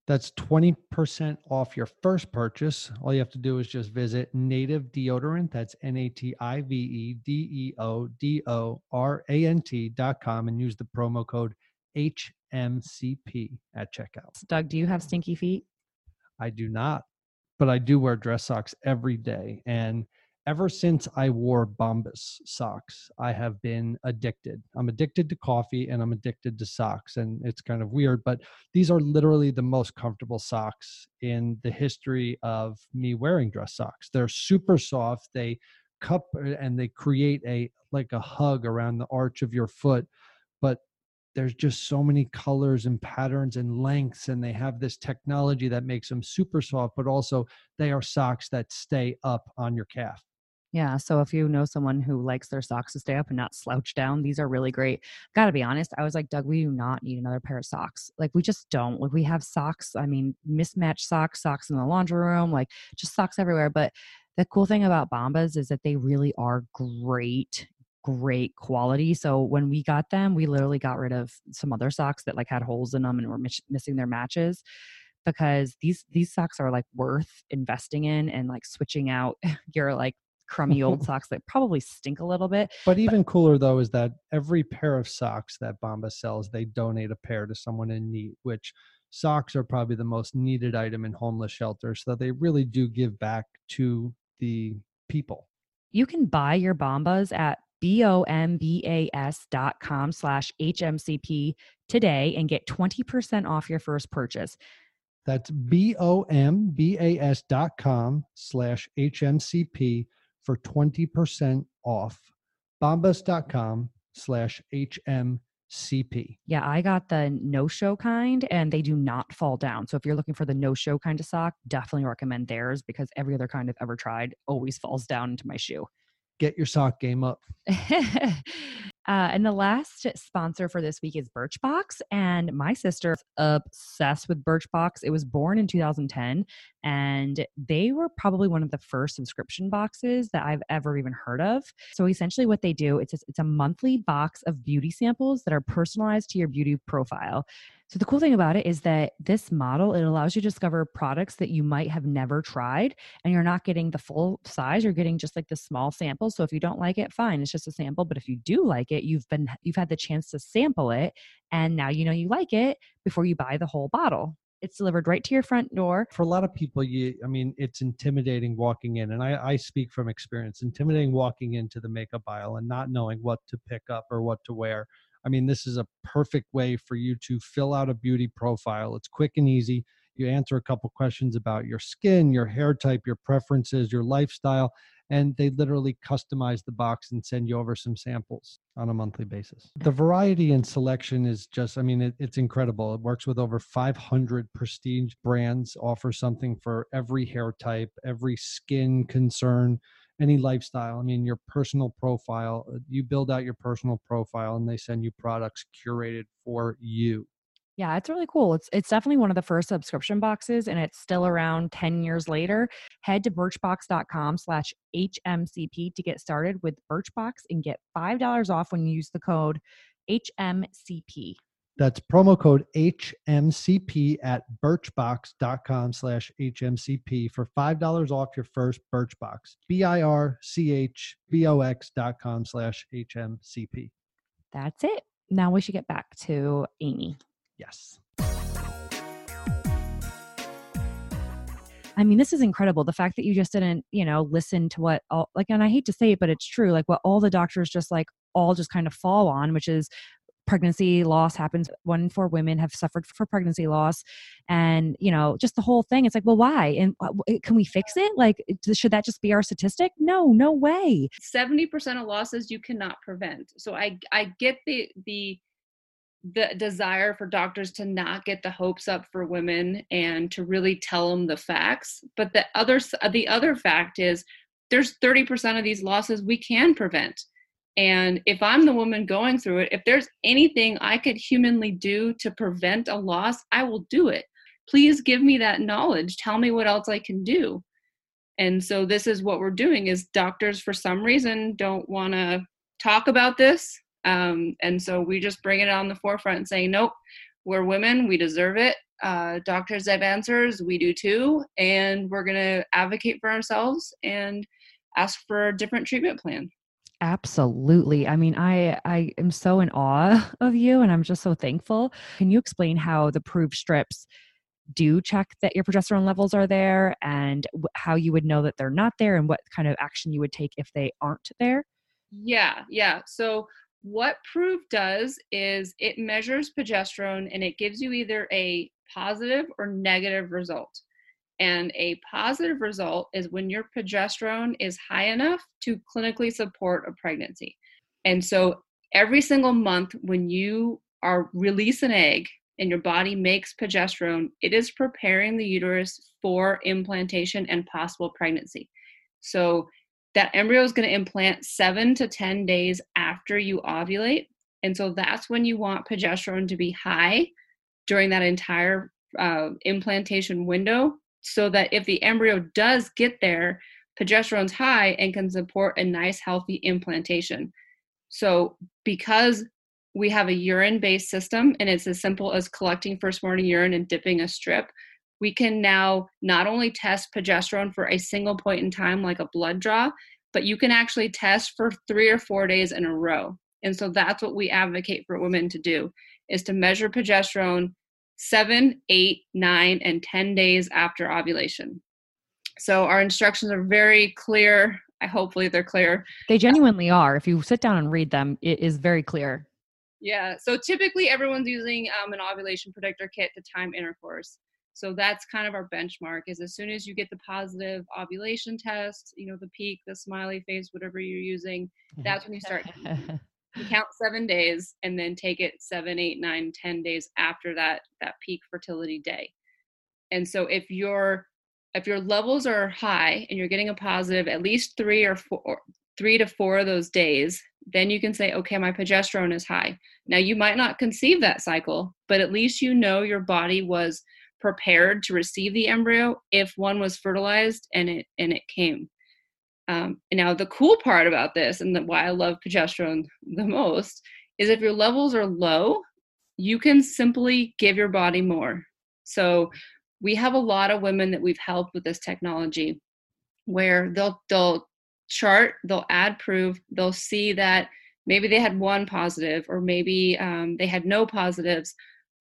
That's 20% off your first purchase. All you have to do is just visit Native Deodorant. That's N A T I V E D E O D O R A N T dot com and use the promo code HMCP at checkout. Doug, do you have stinky feet? I do not, but I do wear dress socks every day. And ever since I wore Bombas socks, I have been addicted. I'm addicted to coffee and I'm addicted to socks. And it's kind of weird, but these are literally the most comfortable socks in the history of me wearing dress socks. They're super soft. They cup uh, and they create a like a hug around the arch of your foot. But there's just so many colors and patterns and lengths and they have this technology that makes them super soft but also they are socks that stay up on your calf Yeah. So if you know someone who likes their socks to stay up and not slouch down, these are really great. Gotta be honest, I was like, Doug, we do not need another pair of socks. Like we just don't. Like we have socks. I mean, mismatched socks, socks in the laundry room, like just socks everywhere. But the cool thing about Bombas is that they really are great, great quality. So when we got them, we literally got rid of some other socks that like had holes in them and were mis- missing their matches because these these socks are like worth investing in and like switching out (laughs) your like crummy old (laughs) socks that probably stink a little bit. but even cooler though is that every pair of socks that Bombas sells they donate a pair to someone in need which socks are probably the most needed item in homeless shelters so they really do give back to the people You can buy your Bombas at B-O-M-B-A-S dot com slash HMCP today and get 20% off your first purchase. That's B O M B A S dot com slash HMCP for 20% off bombas.com slash HMCP. Yeah, I got the no show kind and they do not fall down. So if you're looking for the no show kind of sock, definitely recommend theirs because every other kind I've ever tried always falls down into my shoe. Get your sock game up. (laughs) uh, and the last sponsor for this week is Birchbox. And my sister's obsessed with Birchbox. It was born in 2010, and they were probably one of the first subscription boxes that I've ever even heard of. So essentially, what they do it's a, it's a monthly box of beauty samples that are personalized to your beauty profile. So the cool thing about it is that this model it allows you to discover products that you might have never tried and you're not getting the full size you're getting just like the small sample so if you don't like it fine it's just a sample but if you do like it you've been you've had the chance to sample it and now you know you like it before you buy the whole bottle it's delivered right to your front door For a lot of people, you, I mean, it's intimidating walking in, and I, I speak from experience. Intimidating walking into the makeup aisle and not knowing what to pick up or what to wear. I mean, this is a perfect way for you to fill out a beauty profile. It's quick and easy. You answer a couple questions about your skin, your hair type, your preferences, your lifestyle, and they literally customize the box and send you over some samples on a monthly basis. The variety and selection is just, I mean, it, it's incredible. It works with over 500 prestige brands, offers something for every hair type, every skin concern any lifestyle. I mean, your personal profile, uh, you build out your personal profile and they send you products curated for you. Yeah, it's really cool. It's it's definitely one of the first subscription boxes and it's still around 10 years later. Head to birchbox.com slash HMCP to get started with Birchbox and get $5 off when you use the code HMCP. That's promo code HMCP at birchbox.com slash HMCP for $5 off your first Birchbox. B-I-R-C-H-B-O-X dot com slash HMCP. That's it. Now we should get back to Amy. Yes. I mean, this is incredible. The fact that you just didn't, you know, listen to what all like, and I hate to say it, but it's true. Like what all the doctors just like all just kind of fall on, which is pregnancy loss happens. One in four women have suffered for pregnancy loss, and you know, just the whole thing. It's like, well, why? And uh, can we fix it? Like, should that just be our statistic? No, no way. 70% of losses you cannot prevent. So I I get the the the desire for doctors to not get the hopes up for women and to really tell them the facts, but the other uh, the other fact is there's 30% of these losses we can prevent. And if I'm the woman going through it, if there's anything I could humanly do to prevent a loss, I will do it. Please give me that knowledge. Tell me what else I can do and so this is what we're doing is doctors for some reason don't want to talk about this um, and so we just bring it on the forefront saying nope we're women we deserve it uh, doctors have answers we do too and we're going to advocate for ourselves and ask for a different treatment plan Absolutely. I mean, I I am so in awe (laughs) of you, and I'm just so thankful. Can you explain how the Proov strips do check that your progesterone levels are there, and how you would know that they're not there, and what kind of action you would take if they aren't there? Yeah, yeah. So what Proov does is it measures progesterone and it gives you either a positive or negative result. And a positive result is when your progesterone is high enough to clinically support a pregnancy. And so every single month when you are release an egg and your body makes progesterone, it is preparing the uterus for implantation and possible pregnancy. So that embryo is going to implant seven to 10 days after you ovulate. And so that's when you want progesterone to be high during that entire uh, implantation window so that if the embryo does get there, progesterone's high and can support a nice, healthy implantation. So, because we have a urine based system and it's as simple as collecting first morning urine and dipping a strip, we can now not only test progesterone for a single point in time, like a blood draw, but you can actually test for three or four days in a row. And so that's what we advocate for women to do is to measure progesterone seven, eight, nine, and 10 days after ovulation. So our instructions are very clear. I hopefully they're clear. They genuinely are. If you sit down and read them, it is very clear. Yeah. So typically everyone's using um, an ovulation predictor kit to time intercourse. So that's kind of our benchmark is as soon as you get the positive ovulation test, you know, the peak, the smiley face, whatever you're using, mm-hmm. that's when you start (laughs) you count seven days and then take it seven, eight, nine, ten days after that that peak fertility day. And so if your if your levels are high and you're getting a positive at least three or four three to four of those days, then you can say, okay, my progesterone is high. Now you might not conceive that cycle, but at least you know your body was prepared to receive the embryo if one was fertilized and it and it came. Um, and now the cool part about this and the, why I love progesterone the most is if your levels are low, you can simply give your body more. So we have a lot of women that we've helped with this technology where they'll they'll chart, they'll add Proov, they'll see that maybe they had one positive or maybe um, they had no positives.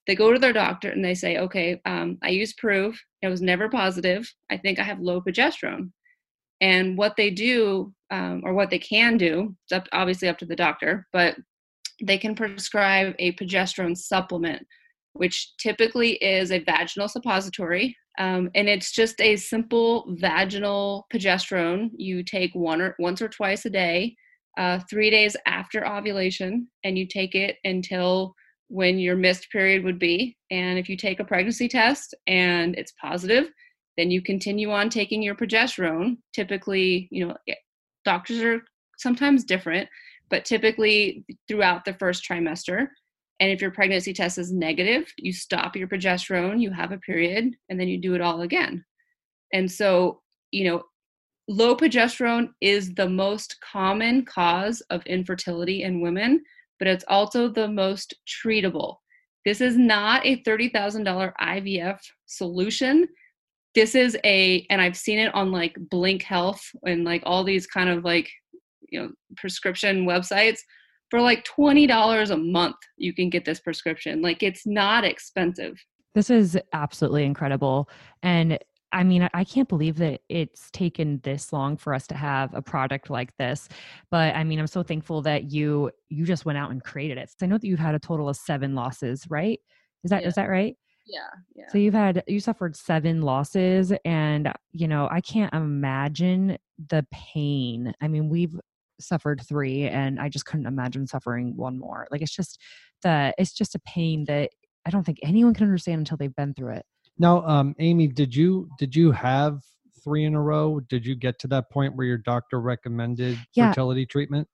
They go to their doctor and they say, okay, um, I use Proov. It was never positive. I think I have low progesterone. And what they do, um, or what they can do, it's up, obviously up to the doctor, but they can prescribe a progesterone supplement, which typically is a vaginal suppository. Um, and it's just a simple vaginal progesterone. You take one or once or twice a day, uh, three days after ovulation, and you take it until when your missed period would be. And if you take a pregnancy test and it's positive, then you continue on taking your progesterone. Typically, you know, eh, doctors are sometimes different, but typically throughout the first trimester. And if your pregnancy test is negative, you stop your progesterone, you have a period, and then you do it all again. And so, you know, low progesterone is the most common cause of infertility in women but it's also the most treatable. This is not a $30,000 IVF solution. This is a, and I've seen it on like Blink Health and like all these kind of like, you know, prescription websites. For like $20 a month, you can get this prescription. Like it's not expensive. This is absolutely incredible. And I mean, I can't believe that it's taken this long for us to have a product like this. But I mean, I'm so thankful that you you just went out and created it. So I know that you've had a total of seven losses, right? Is that Yeah. is that right? Yeah. Yeah. So you've had you suffered seven losses, and you know I can't imagine the pain. I mean, we've suffered three, and I just couldn't imagine suffering one more. Like it's just the it's just a pain that I don't think anyone can understand until they've been through it. Now, um, Amy, did you did you have three in a row? Did you get to that point where your doctor recommended Yeah. fertility treatment?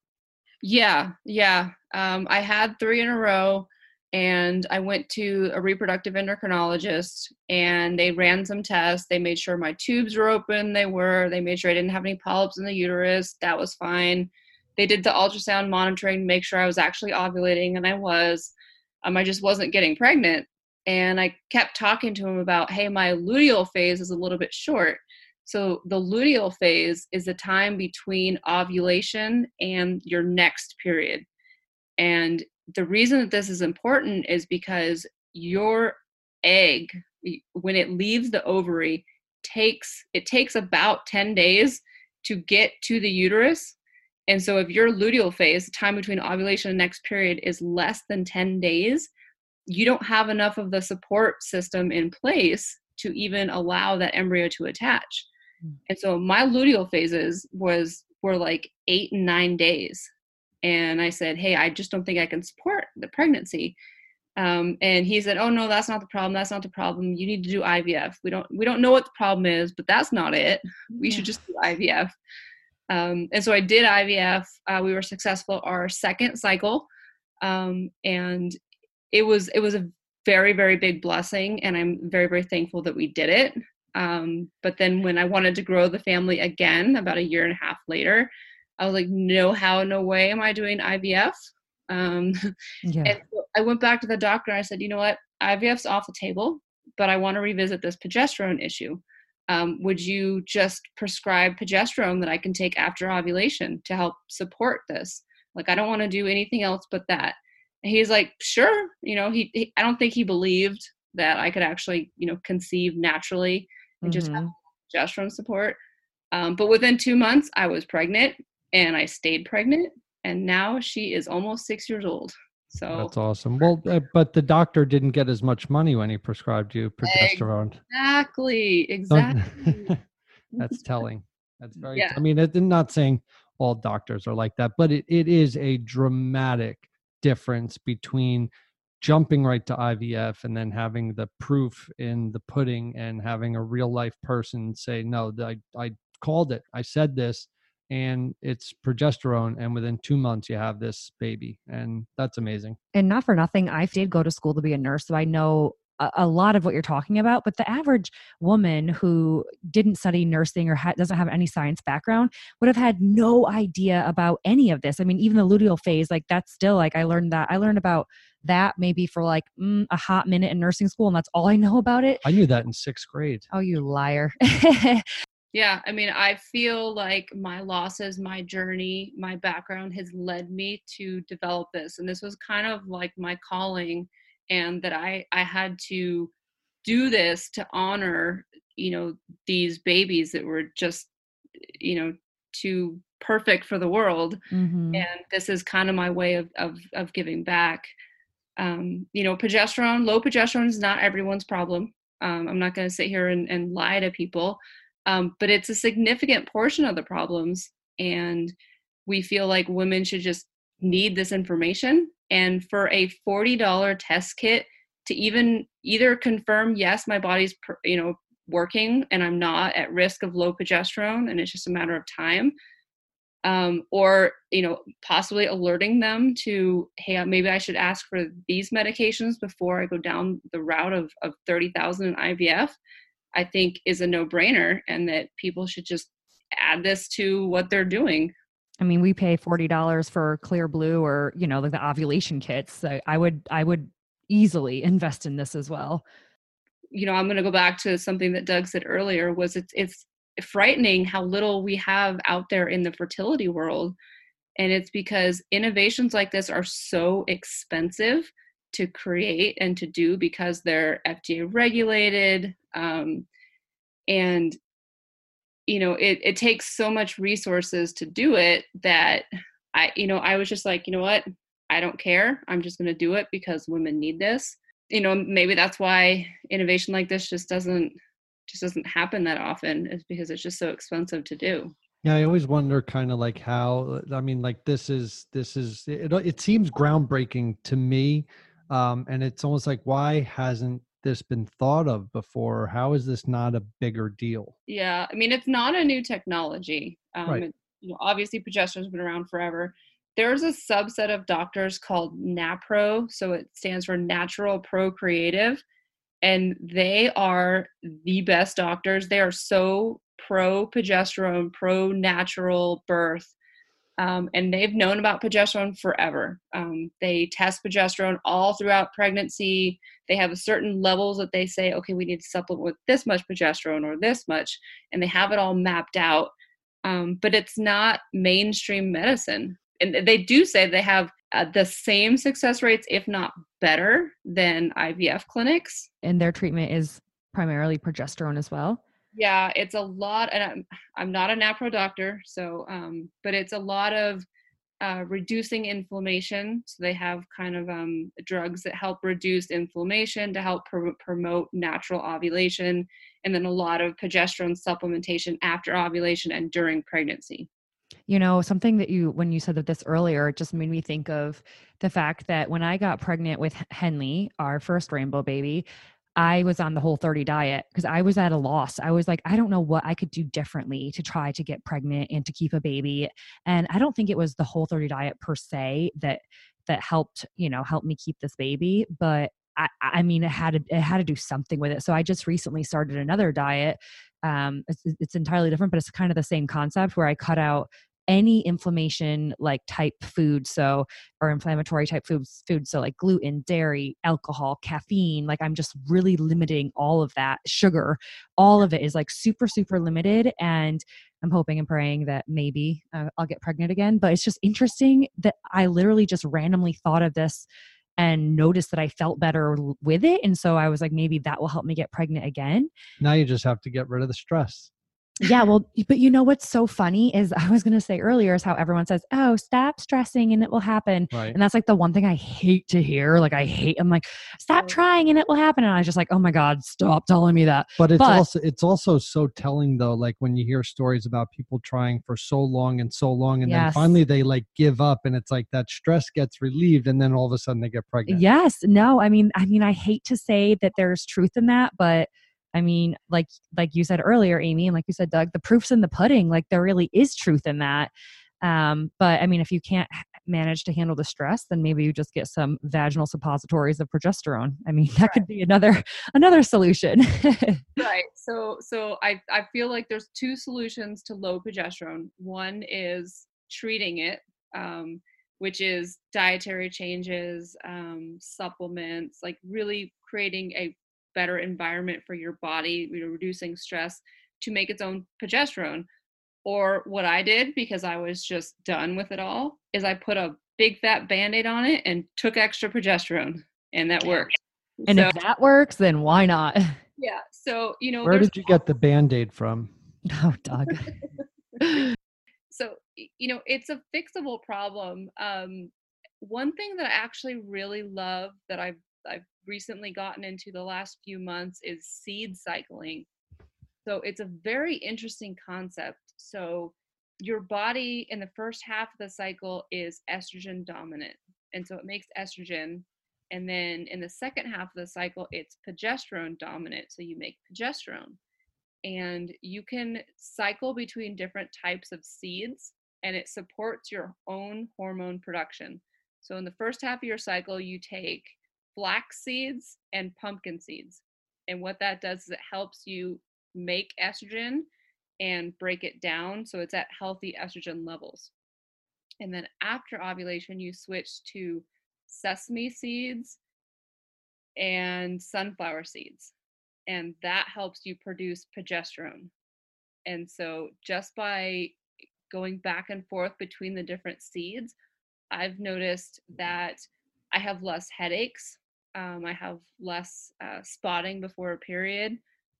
Yeah, yeah. Um, I had three in a row, and I went to a reproductive endocrinologist, and they ran some tests. They made sure my tubes were open. They were. They made sure I didn't have any polyps in the uterus. That was fine. They did the ultrasound monitoring to make sure I was actually ovulating, and I was. Um, I just wasn't getting pregnant, and I kept talking to him about, hey, my luteal phase is a little bit short. So the luteal phase is the time between ovulation and your next period. And the reason that this is important is because your egg when it leaves the ovary takes it takes about 10 days to get to the uterus. And so if your luteal phase, the time between ovulation and next period is less than 10 days, you don't have enough of the support system in place to even allow that embryo to attach. And so my luteal phases was were like eight and nine days. And I said, Hey, I just don't think I can support the pregnancy. Um, and he said, Oh no, that's not the problem. That's not the problem. You need to do IVF. We don't we don't know what the problem is, but that's not it. We should just do IVF. Um, and so I did IVF. Uh, we were successful our second cycle, um, and it was it was a very very big blessing, and I'm very very thankful that we did it. Um, but then when I wanted to grow the family again, about a year and a half later, I was like, no how, no way am I doing IVF. Um, (laughs) Yeah. and so I went back to the doctor and I said, you know what, IVF's off the table, but I want to revisit this progesterone issue. Um, would you just prescribe progesterone that I can take after ovulation to help support this? Like, I don't want to do anything else but that. He's like, sure. You know, he, he I don't think he believed that I could actually, you know, conceive naturally and just have progesterone support. Um, but within two months, I was pregnant and I stayed pregnant. And now she is almost six years old. So That's awesome. Well, uh, but the doctor didn't get as much money when he prescribed you progesterone. exactly, exactly. (laughs) That's telling. That's very. Yeah. I mean, it, I'm not saying all doctors are like that, but it, it is a dramatic difference between jumping right to IVF and then having the proof in the pudding and having a real life person say, no, I, I called it. I said this and it's progesterone. And within two months, you have this baby. And that's amazing. and not for nothing, I did go to school to be a nurse, so I know a, a lot of what you're talking about. But the average woman who didn't study nursing or ha- doesn't have any science background would have had no idea about any of this. I mean, even the luteal phase, like that's still like I learned that I learned about that maybe for like mm, a hot minute in nursing school, and that's all I know about it. I knew that in sixth grade. Oh, you liar! (laughs) Yeah, I mean, I feel like my losses, my journey, my background has led me to develop this, and this was kind of like my calling, and that I I had to do this to honor, you know, these babies that were just, you know, too perfect for the world, Mhm. and this is kind of my way of of of giving back. Um, you know, progesterone, low progesterone is not everyone's problem. Um, I'm not going to sit here and, and lie to people, um, but it's a significant portion of the problems, and we feel like women should just need this information. And for a forty dollar test kit to even either confirm yes, my body's you know working and I'm not at risk of low progesterone, and it's just a matter of time um, or you know possibly alerting them to hey maybe i should ask for these medications before i go down the route of, of 30000 in ivf i think is a no-brainer and that people should just add this to what they're doing I mean, we pay forty dollars for Clearblue or you know like the ovulation kits. So I would I would easily invest in this as well. you know i'm going to go back to something that doug said earlier was it's it's frightening how little we have out there in the fertility world and it's because innovations like this are so expensive to create and to do because they're fda regulated um, and you know it, it takes so much resources to do it that i you know i was just like you know what? I don't care. I'm just going to do it because women need this. You know maybe that's why innovation like this just doesn't just doesn't happen that often is because it's just so expensive to do. Yeah, I always wonder kind of like how I mean like this is this is it it seems groundbreaking to me um and it's almost like why hasn't this been thought of before? How is this not a bigger deal? yeah i mean it's not a new technology um, Right. it- you know obviously progesterone's been around forever there's a subset of doctors called NaPro so it stands for natural procreative and they are the best doctors they are so pro progesterone pro natural birth um, and they've known about progesterone forever. Um, they test progesterone all throughout pregnancy. They have certain levels that they say, okay, we need to supplement with this much progesterone or this much, and they have it all mapped out. Um, but it's not mainstream medicine, and they do say they have uh, the same success rates, if not better, than IVF clinics. And their treatment is primarily progesterone as well. Yeah it's a lot and i'm i'm not a NaPro doctor so um but it's a lot of uh, reducing inflammation so they have kind of um, drugs that help reduce inflammation to help pr- promote natural ovulation and then a lot of progesterone supplementation after ovulation and during pregnancy. You know, something that you, when you said that this earlier, it just made me think of the fact that when I got pregnant with Henley, our first rainbow baby, I was on the whole 30 diet because I was at a loss. I was like, I don't know what I could do differently to try to get pregnant and to keep a baby. And I don't think it was the whole 30 diet per se that that helped, you know, help me keep this baby, but I, I mean, it had to it had to do something with it. So I just recently started another diet. Um, it's, it's entirely different, but it's kind of the same concept where I cut out any inflammation like type food so or inflammatory type foods food so like gluten dairy alcohol caffeine like i'm just really limiting all of that sugar all of it is like super super limited and i'm hoping and praying that maybe uh, i'll get pregnant again but it's just interesting that i literally just randomly thought of this and noticed that i felt better with it and so i was like maybe that will help me get pregnant again Now you just have to get rid of the stress. Yeah, well, but you know what's so funny is (laughs) I was going to say earlier is how everyone says, "Oh, stop stressing and it will happen." Right. And that's like the one thing I hate to hear. Like I hate I'm like, "Stop trying and it will happen." And I was just like, "Oh my god, stop telling me that." But it's But- also it's also so telling though, like when you hear stories about people trying for so long and so long, and then finally they like give up, and it's like that stress gets relieved, and then all of a sudden they get pregnant. Yes, no, I mean, I mean, I hate to say that there's truth in that, but I mean, like like you said earlier, Amy, and like you said, Doug, the proof's in the pudding. Like there really is truth in that. Um, but I mean, if you can't manage to handle the stress, then maybe you just get some vaginal suppositories of progesterone. I mean, that could be another (laughs) another solution. right (laughs) so so i i feel like there's two solutions to low progesterone one is treating it um, which is dietary changes um, supplements like really creating a better environment for your body you know reducing stress to make its own progesterone or what i did because i was just done with it all is i put a big fat band-aid on it and took extra progesterone and that worked and so, if that works, then why not? yeah so you know Where did you get the band aid from? (laughs) Oh, Doug. (laughs) so you know it's a fixable problem um one thing that i actually really love that i've i've recently gotten into the last few months is seed cycling. So it's a very interesting concept. So your body in the first half of the cycle is estrogen dominant and so it makes estrogen and then in the second half of the cycle it's progesterone dominant so you make progesterone. And you can cycle between different types of seeds and it supports your own hormone production. So in the first half of your cycle you take flax seeds and pumpkin seeds. And what that does is it helps you make estrogen and break it down so it's at healthy estrogen levels. And then after ovulation you switch to sesame seeds and sunflower seeds and that helps you produce progesterone. And so just by going back and forth between the different seeds, I've noticed mm-hmm. that I have less headaches. Um, I have less uh, spotting before a period.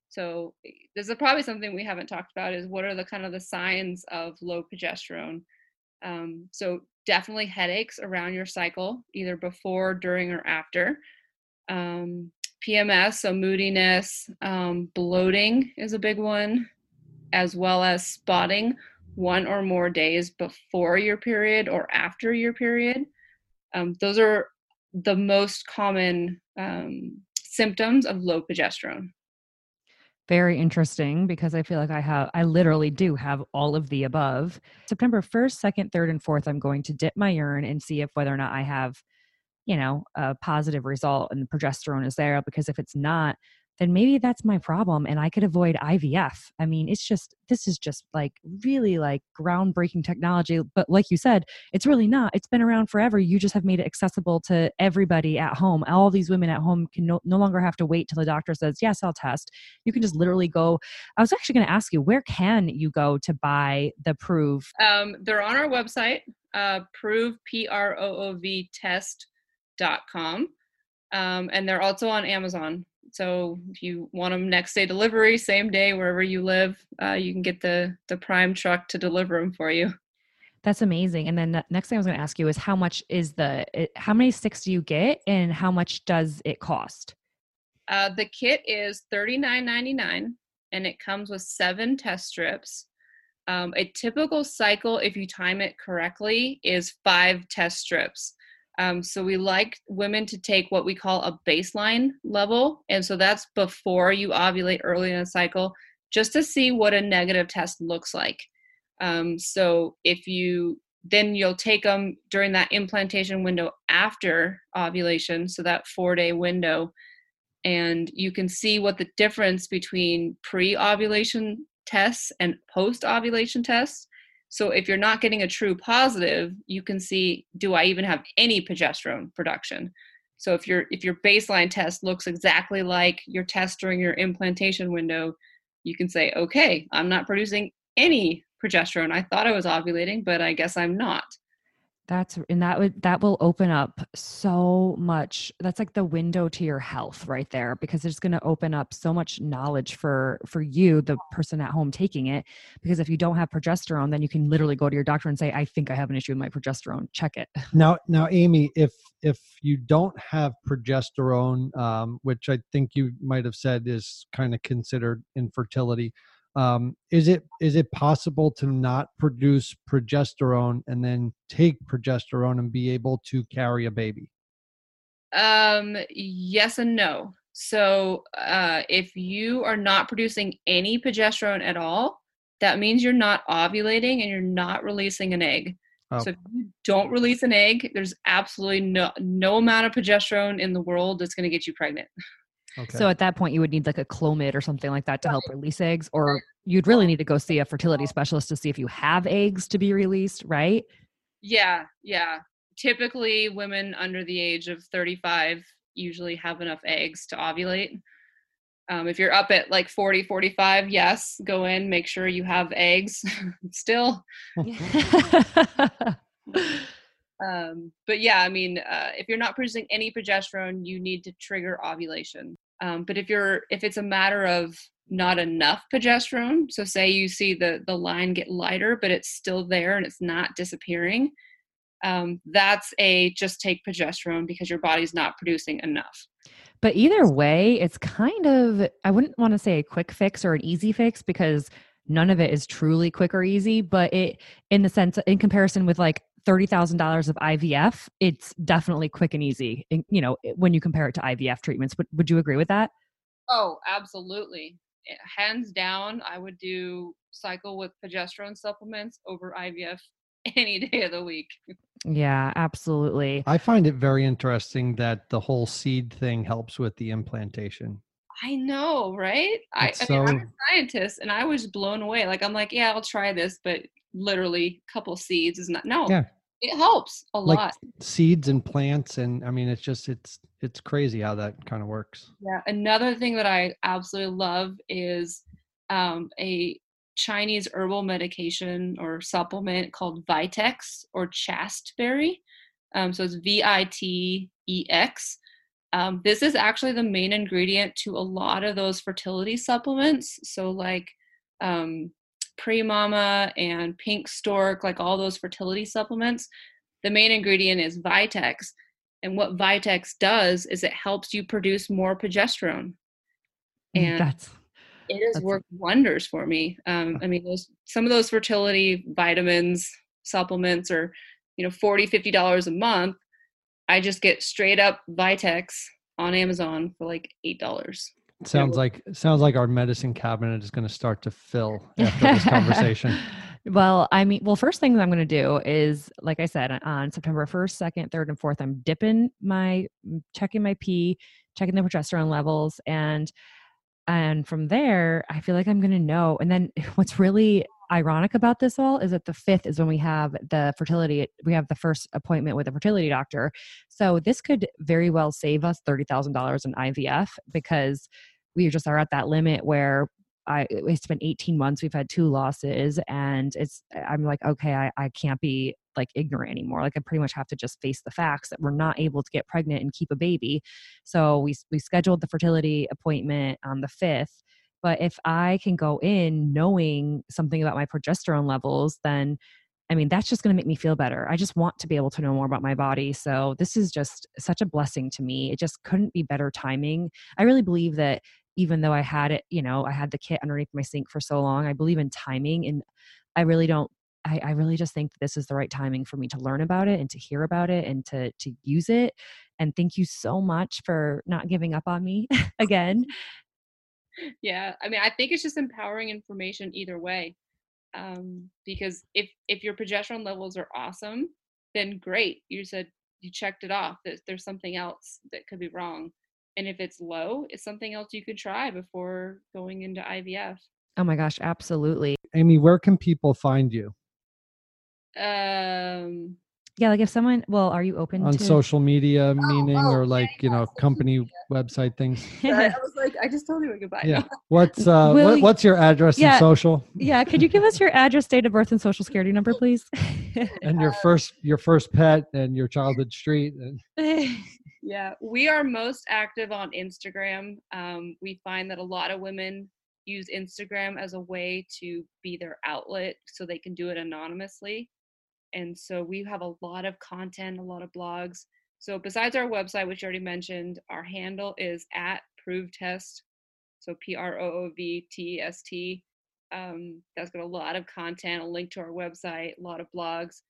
So this is probably something we haven't talked about is what are the kind of the signs of low progesterone. Um, so definitely headaches around your cycle, either before, during, or after. Um, PMS, so moodiness, um, bloating is a big one, as well as spotting one or more days before your period or after your period. Um, those are the most common um, symptoms of low progesterone. Very interesting because I feel like I have, I literally do have all of the above. September 1st, 2nd, 3rd, and 4th, I'm going to dip my urine and see if whether or not I have, you know, a positive result and progesterone is there. Because if it's not, then maybe that's my problem and I could avoid IVF. I mean, it's just, this is just like really like groundbreaking technology. But like you said, it's really not. It's been around forever. You just have made it accessible to everybody at home. All these women at home can no, no longer have to wait till the doctor says, yes, I'll test. You can just literally go. I was actually going to ask you, where can you go to buy the Proov? Um, they're on our website, uh, Proov, P R O O V test.com. Um, and they're also on Amazon. So if you want them next day delivery, same day, wherever you live, uh, you can get the, the prime truck to deliver them for you. That's amazing. And then the next thing I was going to ask you is how much is the, how many sticks do you get and how much does it cost? Uh, the kit is $39.99 and it comes with seven test strips. Um, a typical cycle, if you time it correctly, is five test strips. Um, so we like women to take what we call a baseline level. And so that's before you ovulate early in the cycle, just to see what a negative test looks like. Um, so if you then you'll take them during that implantation window after ovulation, so that four day window, and you can see what the difference between pre ovulation tests and post ovulation tests. So if you're not getting a true positive, you can see do I even have any progesterone production? So if your if your baseline test looks exactly like your test during your implantation window, you can say, okay, I'm not producing any progesterone. I thought I was ovulating, but I guess I'm not. That's and that would that will open up so much. That's like the window to your health right there because it's going to open up so much knowledge for for you, the person at home taking it. Because if you don't have progesterone, then you can literally go to your doctor and say, "I think I have an issue with my progesterone. Check it." (laughs) Now, now, Amy, if if you don't have progesterone, um, which I think you might have said is kind of considered infertility, um, is it is it possible to not produce progesterone and then take progesterone and be able to carry a baby? Um, yes and no. So, uh, if you are not producing any progesterone at all, that means you're not ovulating and you're not releasing an egg. Oh. So, if you don't release an egg, there's absolutely no no amount of progesterone in the world that's going to get you pregnant. Okay. So at that point, you would need like a Clomid or something like that to help release eggs, or you'd really need to go see a fertility specialist to see if you have eggs to be released, right? Yeah, yeah. Typically, women under the age of 35 usually have enough eggs to ovulate. Um, if you're up at like 40, 45, yes, go in, make sure you have eggs (laughs) still. (laughs) Um, but yeah, I mean, uh, if you're not producing any progesterone, you need to trigger ovulation. Um, but if you're if it's a matter of not enough progesterone, so say you see the the line get lighter, but it's still there and it's not disappearing, um, that's a just take progesterone because your body's not producing enough. But either way, it's kind of, I wouldn't want to say a quick fix or an easy fix because none of it is truly quick or easy. But it, in the sense, in comparison with like $30,000 of IVF, it's definitely quick and easy, you know, when you compare it to IVF treatments. Would, would you agree with that? Oh, absolutely. Eh, Hands down, I would do cycle with progesterone supplements over IVF (laughs) any day of the week. Yeah, absolutely. I find it very interesting that the whole seed thing helps with the implantation. I know, right? I, It's I mean, I'm a scientist and I was blown away. Like, I'm like, yeah, I'll try this, but literally, a couple seeds is not, no, Yeah. It helps a Like lot. seeds and plants, and I mean, it's just it's it's crazy how that kind of works. Yeah. Another thing that I absolutely love is um, a Chinese herbal medication or supplement called Vitex or Chasteberry. Um, so it's V I T E X. Um, this is actually the main ingredient to a lot of those fertility supplements. So, like um, Pre Mama and Pink Stork, like all those fertility supplements, the main ingredient is Vitex. And what Vitex does is it helps you produce more progesterone. And That's it has That's- worked wonders for me. Um, I mean, those some of those fertility vitamins, supplements are, you know, 40 $50 a month. I just get straight up Vitex on Amazon for like $8. Sounds like sounds like our medicine cabinet is going to start to fill (laughs) after this conversation. well, I mean, well, first thing I'm going to do is, like I said, on September 1st, 2nd, 3rd, and 4th, I'm dipping my, mm, checking my pee, checking the progesterone levels, and and from there, I feel like I'm going to know. And then (laughs) what's really ironic about this all is that the 5th is when we have the fertility, we have the first appointment with a fertility doctor. So this could very well save us $30,000 in IVF because we just are at that limit where I it's been 18 months. We've had two losses, and it's I'm like, okay, I, I can't be like ignorant anymore. Like I pretty much have to just face the facts that we're not able to get pregnant and keep a baby. So we we scheduled the fertility appointment on the fifth. But if I can go in knowing something about my progesterone levels, then I mean that's just going to make me feel better. I just want to be able to know more about my body. So this is just such a blessing to me. It just couldn't be better timing. I really believe that even though I had it, you know, I had the kit underneath my sink for so long. I believe in timing and I really don't I, I really just think that this is the right timing for me to learn about it and to hear about it and to to use it. And thank you so much for not giving up on me (laughs) again. Yeah. I mean, I think it's just empowering information either way. Um, because if if your progesterone levels are awesome, then great. You said you checked it off. That there's something else that could be wrong. And if it's low, it's something else you could try before going into IVF. Oh my gosh, absolutely. Amy, where can people find you? Um, Yeah, like if someone, well, are you open on to social media, meaning oh, or like you know social company website things? (laughs) yeah. I (laughs) was like, I just told you goodbye. Yeah. (laughs) What's uh what, you- what's your address Yeah. and social yeah, could you give us your address, date of birth, and social security number, please? and your first your first pet and your childhood street and Yeah, we are most active on Instagram. Um, we find that a lot of women use Instagram as a way to be their outlet so they can do it anonymously. And so we have a lot of content, a lot of blogs. So besides our website, which you already mentioned, our handle is at Proov Test. So P R O O V T E S T. Um, that's got a lot of content, a link to our website, a lot of blogs.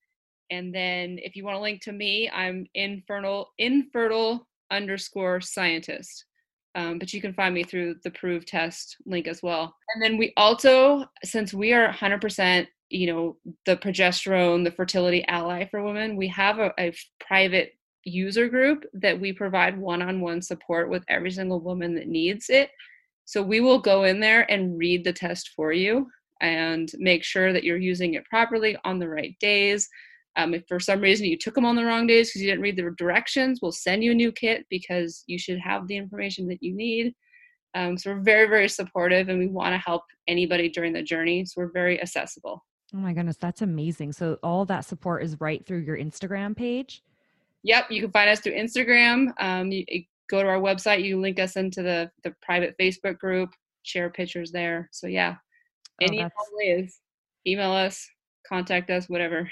And then if you want to link to me, I'm infernal infertile underscore scientist. Um, but you can find me through the Proov test link as well. And then we also, since we are 100%, you know, the progesterone, the fertility ally for women, we have a, a private user group that we provide one-on-one support with every single woman that needs it. So we will go in there and read the test for you and make sure that you're using it properly on the right days. Um, if for some reason you took them on the wrong days because you didn't read the directions, we'll send you a new kit because you should have the information that you need. Um, so we're very, very supportive and we want to help anybody during the journey. So we're very accessible. Oh my goodness, that's amazing. So all that support is right through your Instagram page. Yep, you can find us through Instagram. Um, you, you go to our website, you link us into the, the private Facebook group, share pictures there. So yeah, Oh, any that's- ways, email us, contact us, whatever.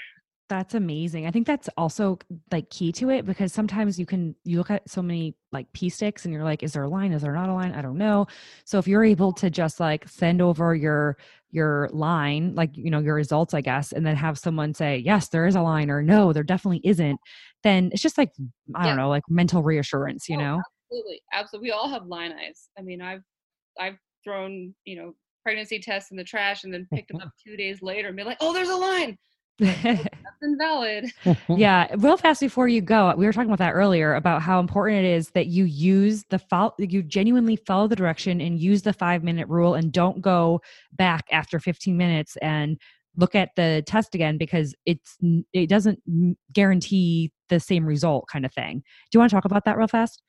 That's amazing. I think that's also like key to it because sometimes you can you look at so many like pee sticks and you're like, is there a line? Is there not a line? I don't know. So if you're able to just like send over your your line, like you know, your results, I guess, and then have someone say, Yes, there is a line or no, there definitely isn't, then it's just like I Yeah. don't know, like mental reassurance, you Oh, know? Absolutely, absolutely. We all have line eyes. I mean, I've I've thrown you know pregnancy tests in the trash and then picked them up two days later and be like, oh, there's a line. (laughs) That's invalid. yeah real fast before you go we were talking about that earlier about how important it is that you use the follow you genuinely follow the direction and use the five minute rule and don't go back after 15 minutes and look at the test again because it's it doesn't guarantee the same result kind of thing do you want to talk about that real fast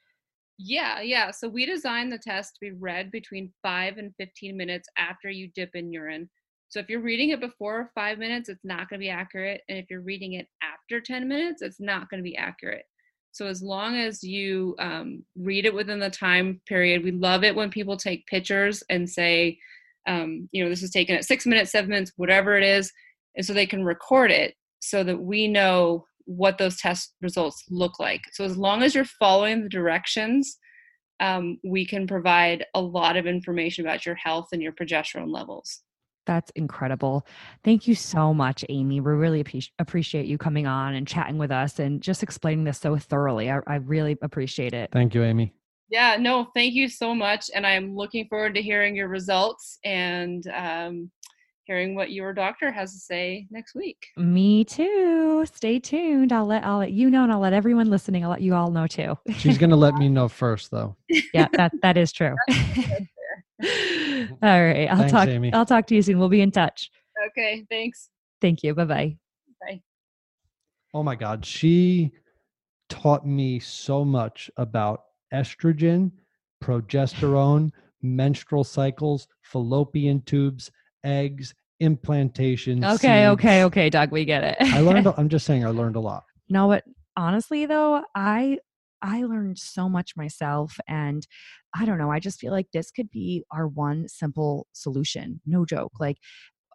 Yeah, yeah. So we designed the test to be read between five and 15 minutes after you dip in urine. So if you're reading it before five minutes, it's not going to be accurate. And if you're reading it after 10 minutes, it's not going to be accurate. So as long as you um, read it within the time period, we love it when people take pictures and say, um, you know, this is taken at six minutes, seven minutes, whatever it is, and so they can record it so that we know what those test results look like. So as long as you're following the directions, um, we can provide a lot of information about your health and your progesterone levels. That's incredible. Thank you so much, Amy. We really appreci- appreciate you coming on and chatting with us and just explaining this so thoroughly. I, I really appreciate it. Thank you, Amy. Yeah, no, thank you so much. And I'm looking forward to hearing your results and um, hearing what your doctor has to say next week. Me too. Stay tuned. I'll let I'll let you know and I'll let everyone listening, I'll let you all know too. She's gonna let me (laughs) know first, though. yeah, that that is true. Mm-hmm. all right. I'll Thanks, talk Amy. I'll talk to you soon. We'll be in touch. Okay, thanks. Thank you. Bye-bye. Bye. Oh my God, she taught me so much about estrogen, progesterone, menstrual cycles, fallopian tubes, eggs, implantation. Okay, okay, seeds. okay, Doug, we get it. I learned. (laughs) I'm just saying, I learned a lot. know what honestly though i i learned so much myself and i don't know i just feel like this could be our one simple solution no joke like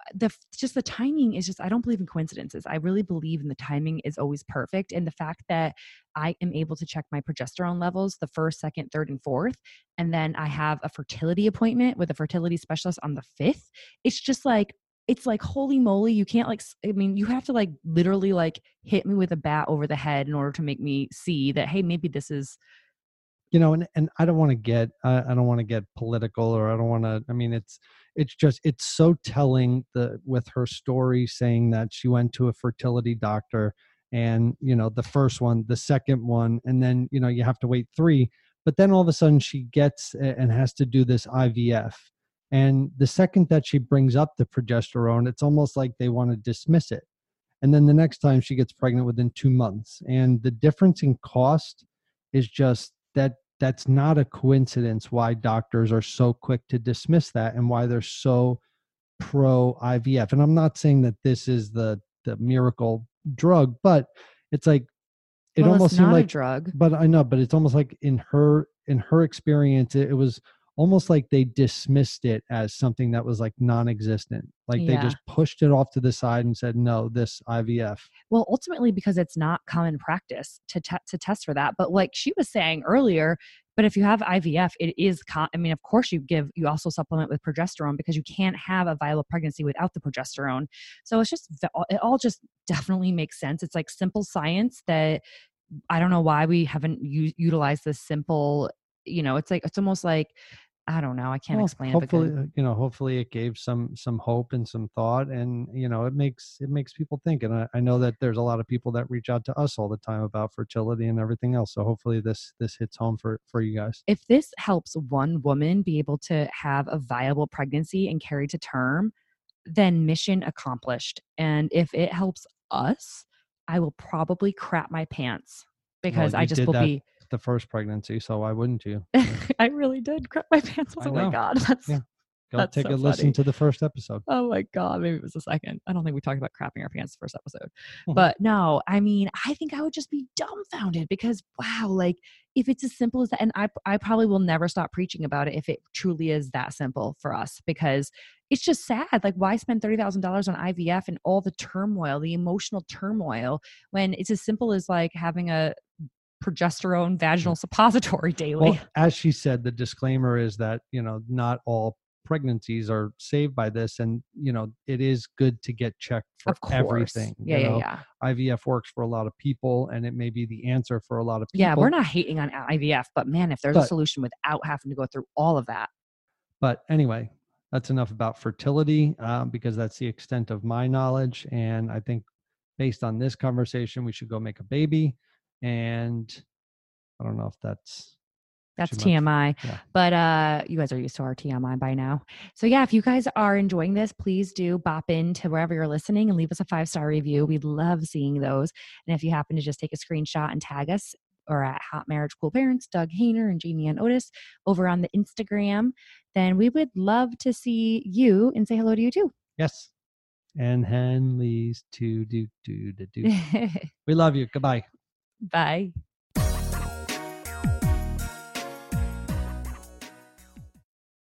uh, the just the timing is just i don't believe in coincidences i really believe in the timing is always perfect and the fact that i am able to check my progesterone levels the first second third and fourth and then i have a fertility appointment with a fertility specialist on the fifth it's just like it's like holy moly you can't like i mean you have to like literally like hit me with a bat over the head in order to make me see that hey maybe this is you know and, and i don't want to get I, I don't want to get political or i don't want to i mean it's it's just it's so telling the with her story saying that she went to a fertility doctor and you know the first one the second one and then you know you have to wait three but then all of a sudden she gets and has to do this ivf and the second that she brings up the progesterone it's almost like they want to dismiss it. And then the next time she gets pregnant within two months. And the difference in cost is just that that's not a coincidence why doctors are so quick to dismiss that and why they're so pro ivf and i'm not saying that this is the the miracle drug but it's like it well, almost it's seemed like a drug. but I know, but it's almost like in her in her experience, it, it was almost like they dismissed it as something that was like non-existent. Like they just pushed it off to the side and said, "No, this IVF." Well, ultimately, because it's not common practice to te- to test for that. But like she was saying earlier, but if you have IVF, it is. Con- I mean, of course, you give you also supplement with progesterone because you can't have a viable pregnancy without the progesterone. So it's just it all just definitely makes sense. It's like simple science that I don't know why we haven't u- utilized this simple. You know, it's like it's almost like I don't know. I can't Well, explain hopefully, good. uh, you know, hopefully it gave some some hope and some thought, and you know, it makes it makes people think. And I, I know that there's a lot of people that reach out to us all the time about fertility and everything else. So hopefully this this hits home for for you guys. if this helps one woman be able to have a viable pregnancy and carry to term, then mission accomplished. And if it helps us, I will probably crap my pants because I just will that be. The first pregnancy, so why wouldn't you? (laughs) I really did crap my (laughs) pants. I Oh my god, (laughs) that's Yeah. Go That's take so a listen to the first episode. oh my god. Maybe it was the second. I don't think we talked about crapping our pants the first episode, Mhm. but no. I mean, I think I would just be dumbfounded because wow, like if it's as simple as that, and I I probably will never stop preaching about it if it truly is that simple for us because it's just sad. Like, why spend thirty thousand dollars on IVF and all the turmoil, the emotional turmoil, when it's as simple as like having a progesterone vaginal suppository daily? Well, as she said, the disclaimer is that you know not all pregnancies are saved by this, and you know it is good to get checked for everything. Yeah, you yeah, know? yeah. IVF works for a lot of people, and it may be the answer for a lot of people. Yeah, we're not hating on IVF, but man, if there's a solution without having to go through all of that, But anyway, that's enough about fertility um, because that's the extent of my knowledge. And I think based on this conversation, we should go make a baby. And I don't know if that's that's. TMI. Yeah. But uh you guys are used to our TMI by now. So yeah, if you guys are enjoying this, please do bop into wherever you're listening and leave us a five-star review. We'd love seeing those. And if you happen to just take a screenshot and tag us or at Hot Marriage Cool Parents, Doug Hehner and Jamie and Otis over on the Instagram, then we would love to see you and say hello to you too. yes. And Henley's to do do do do. We love you. Goodbye. Bye.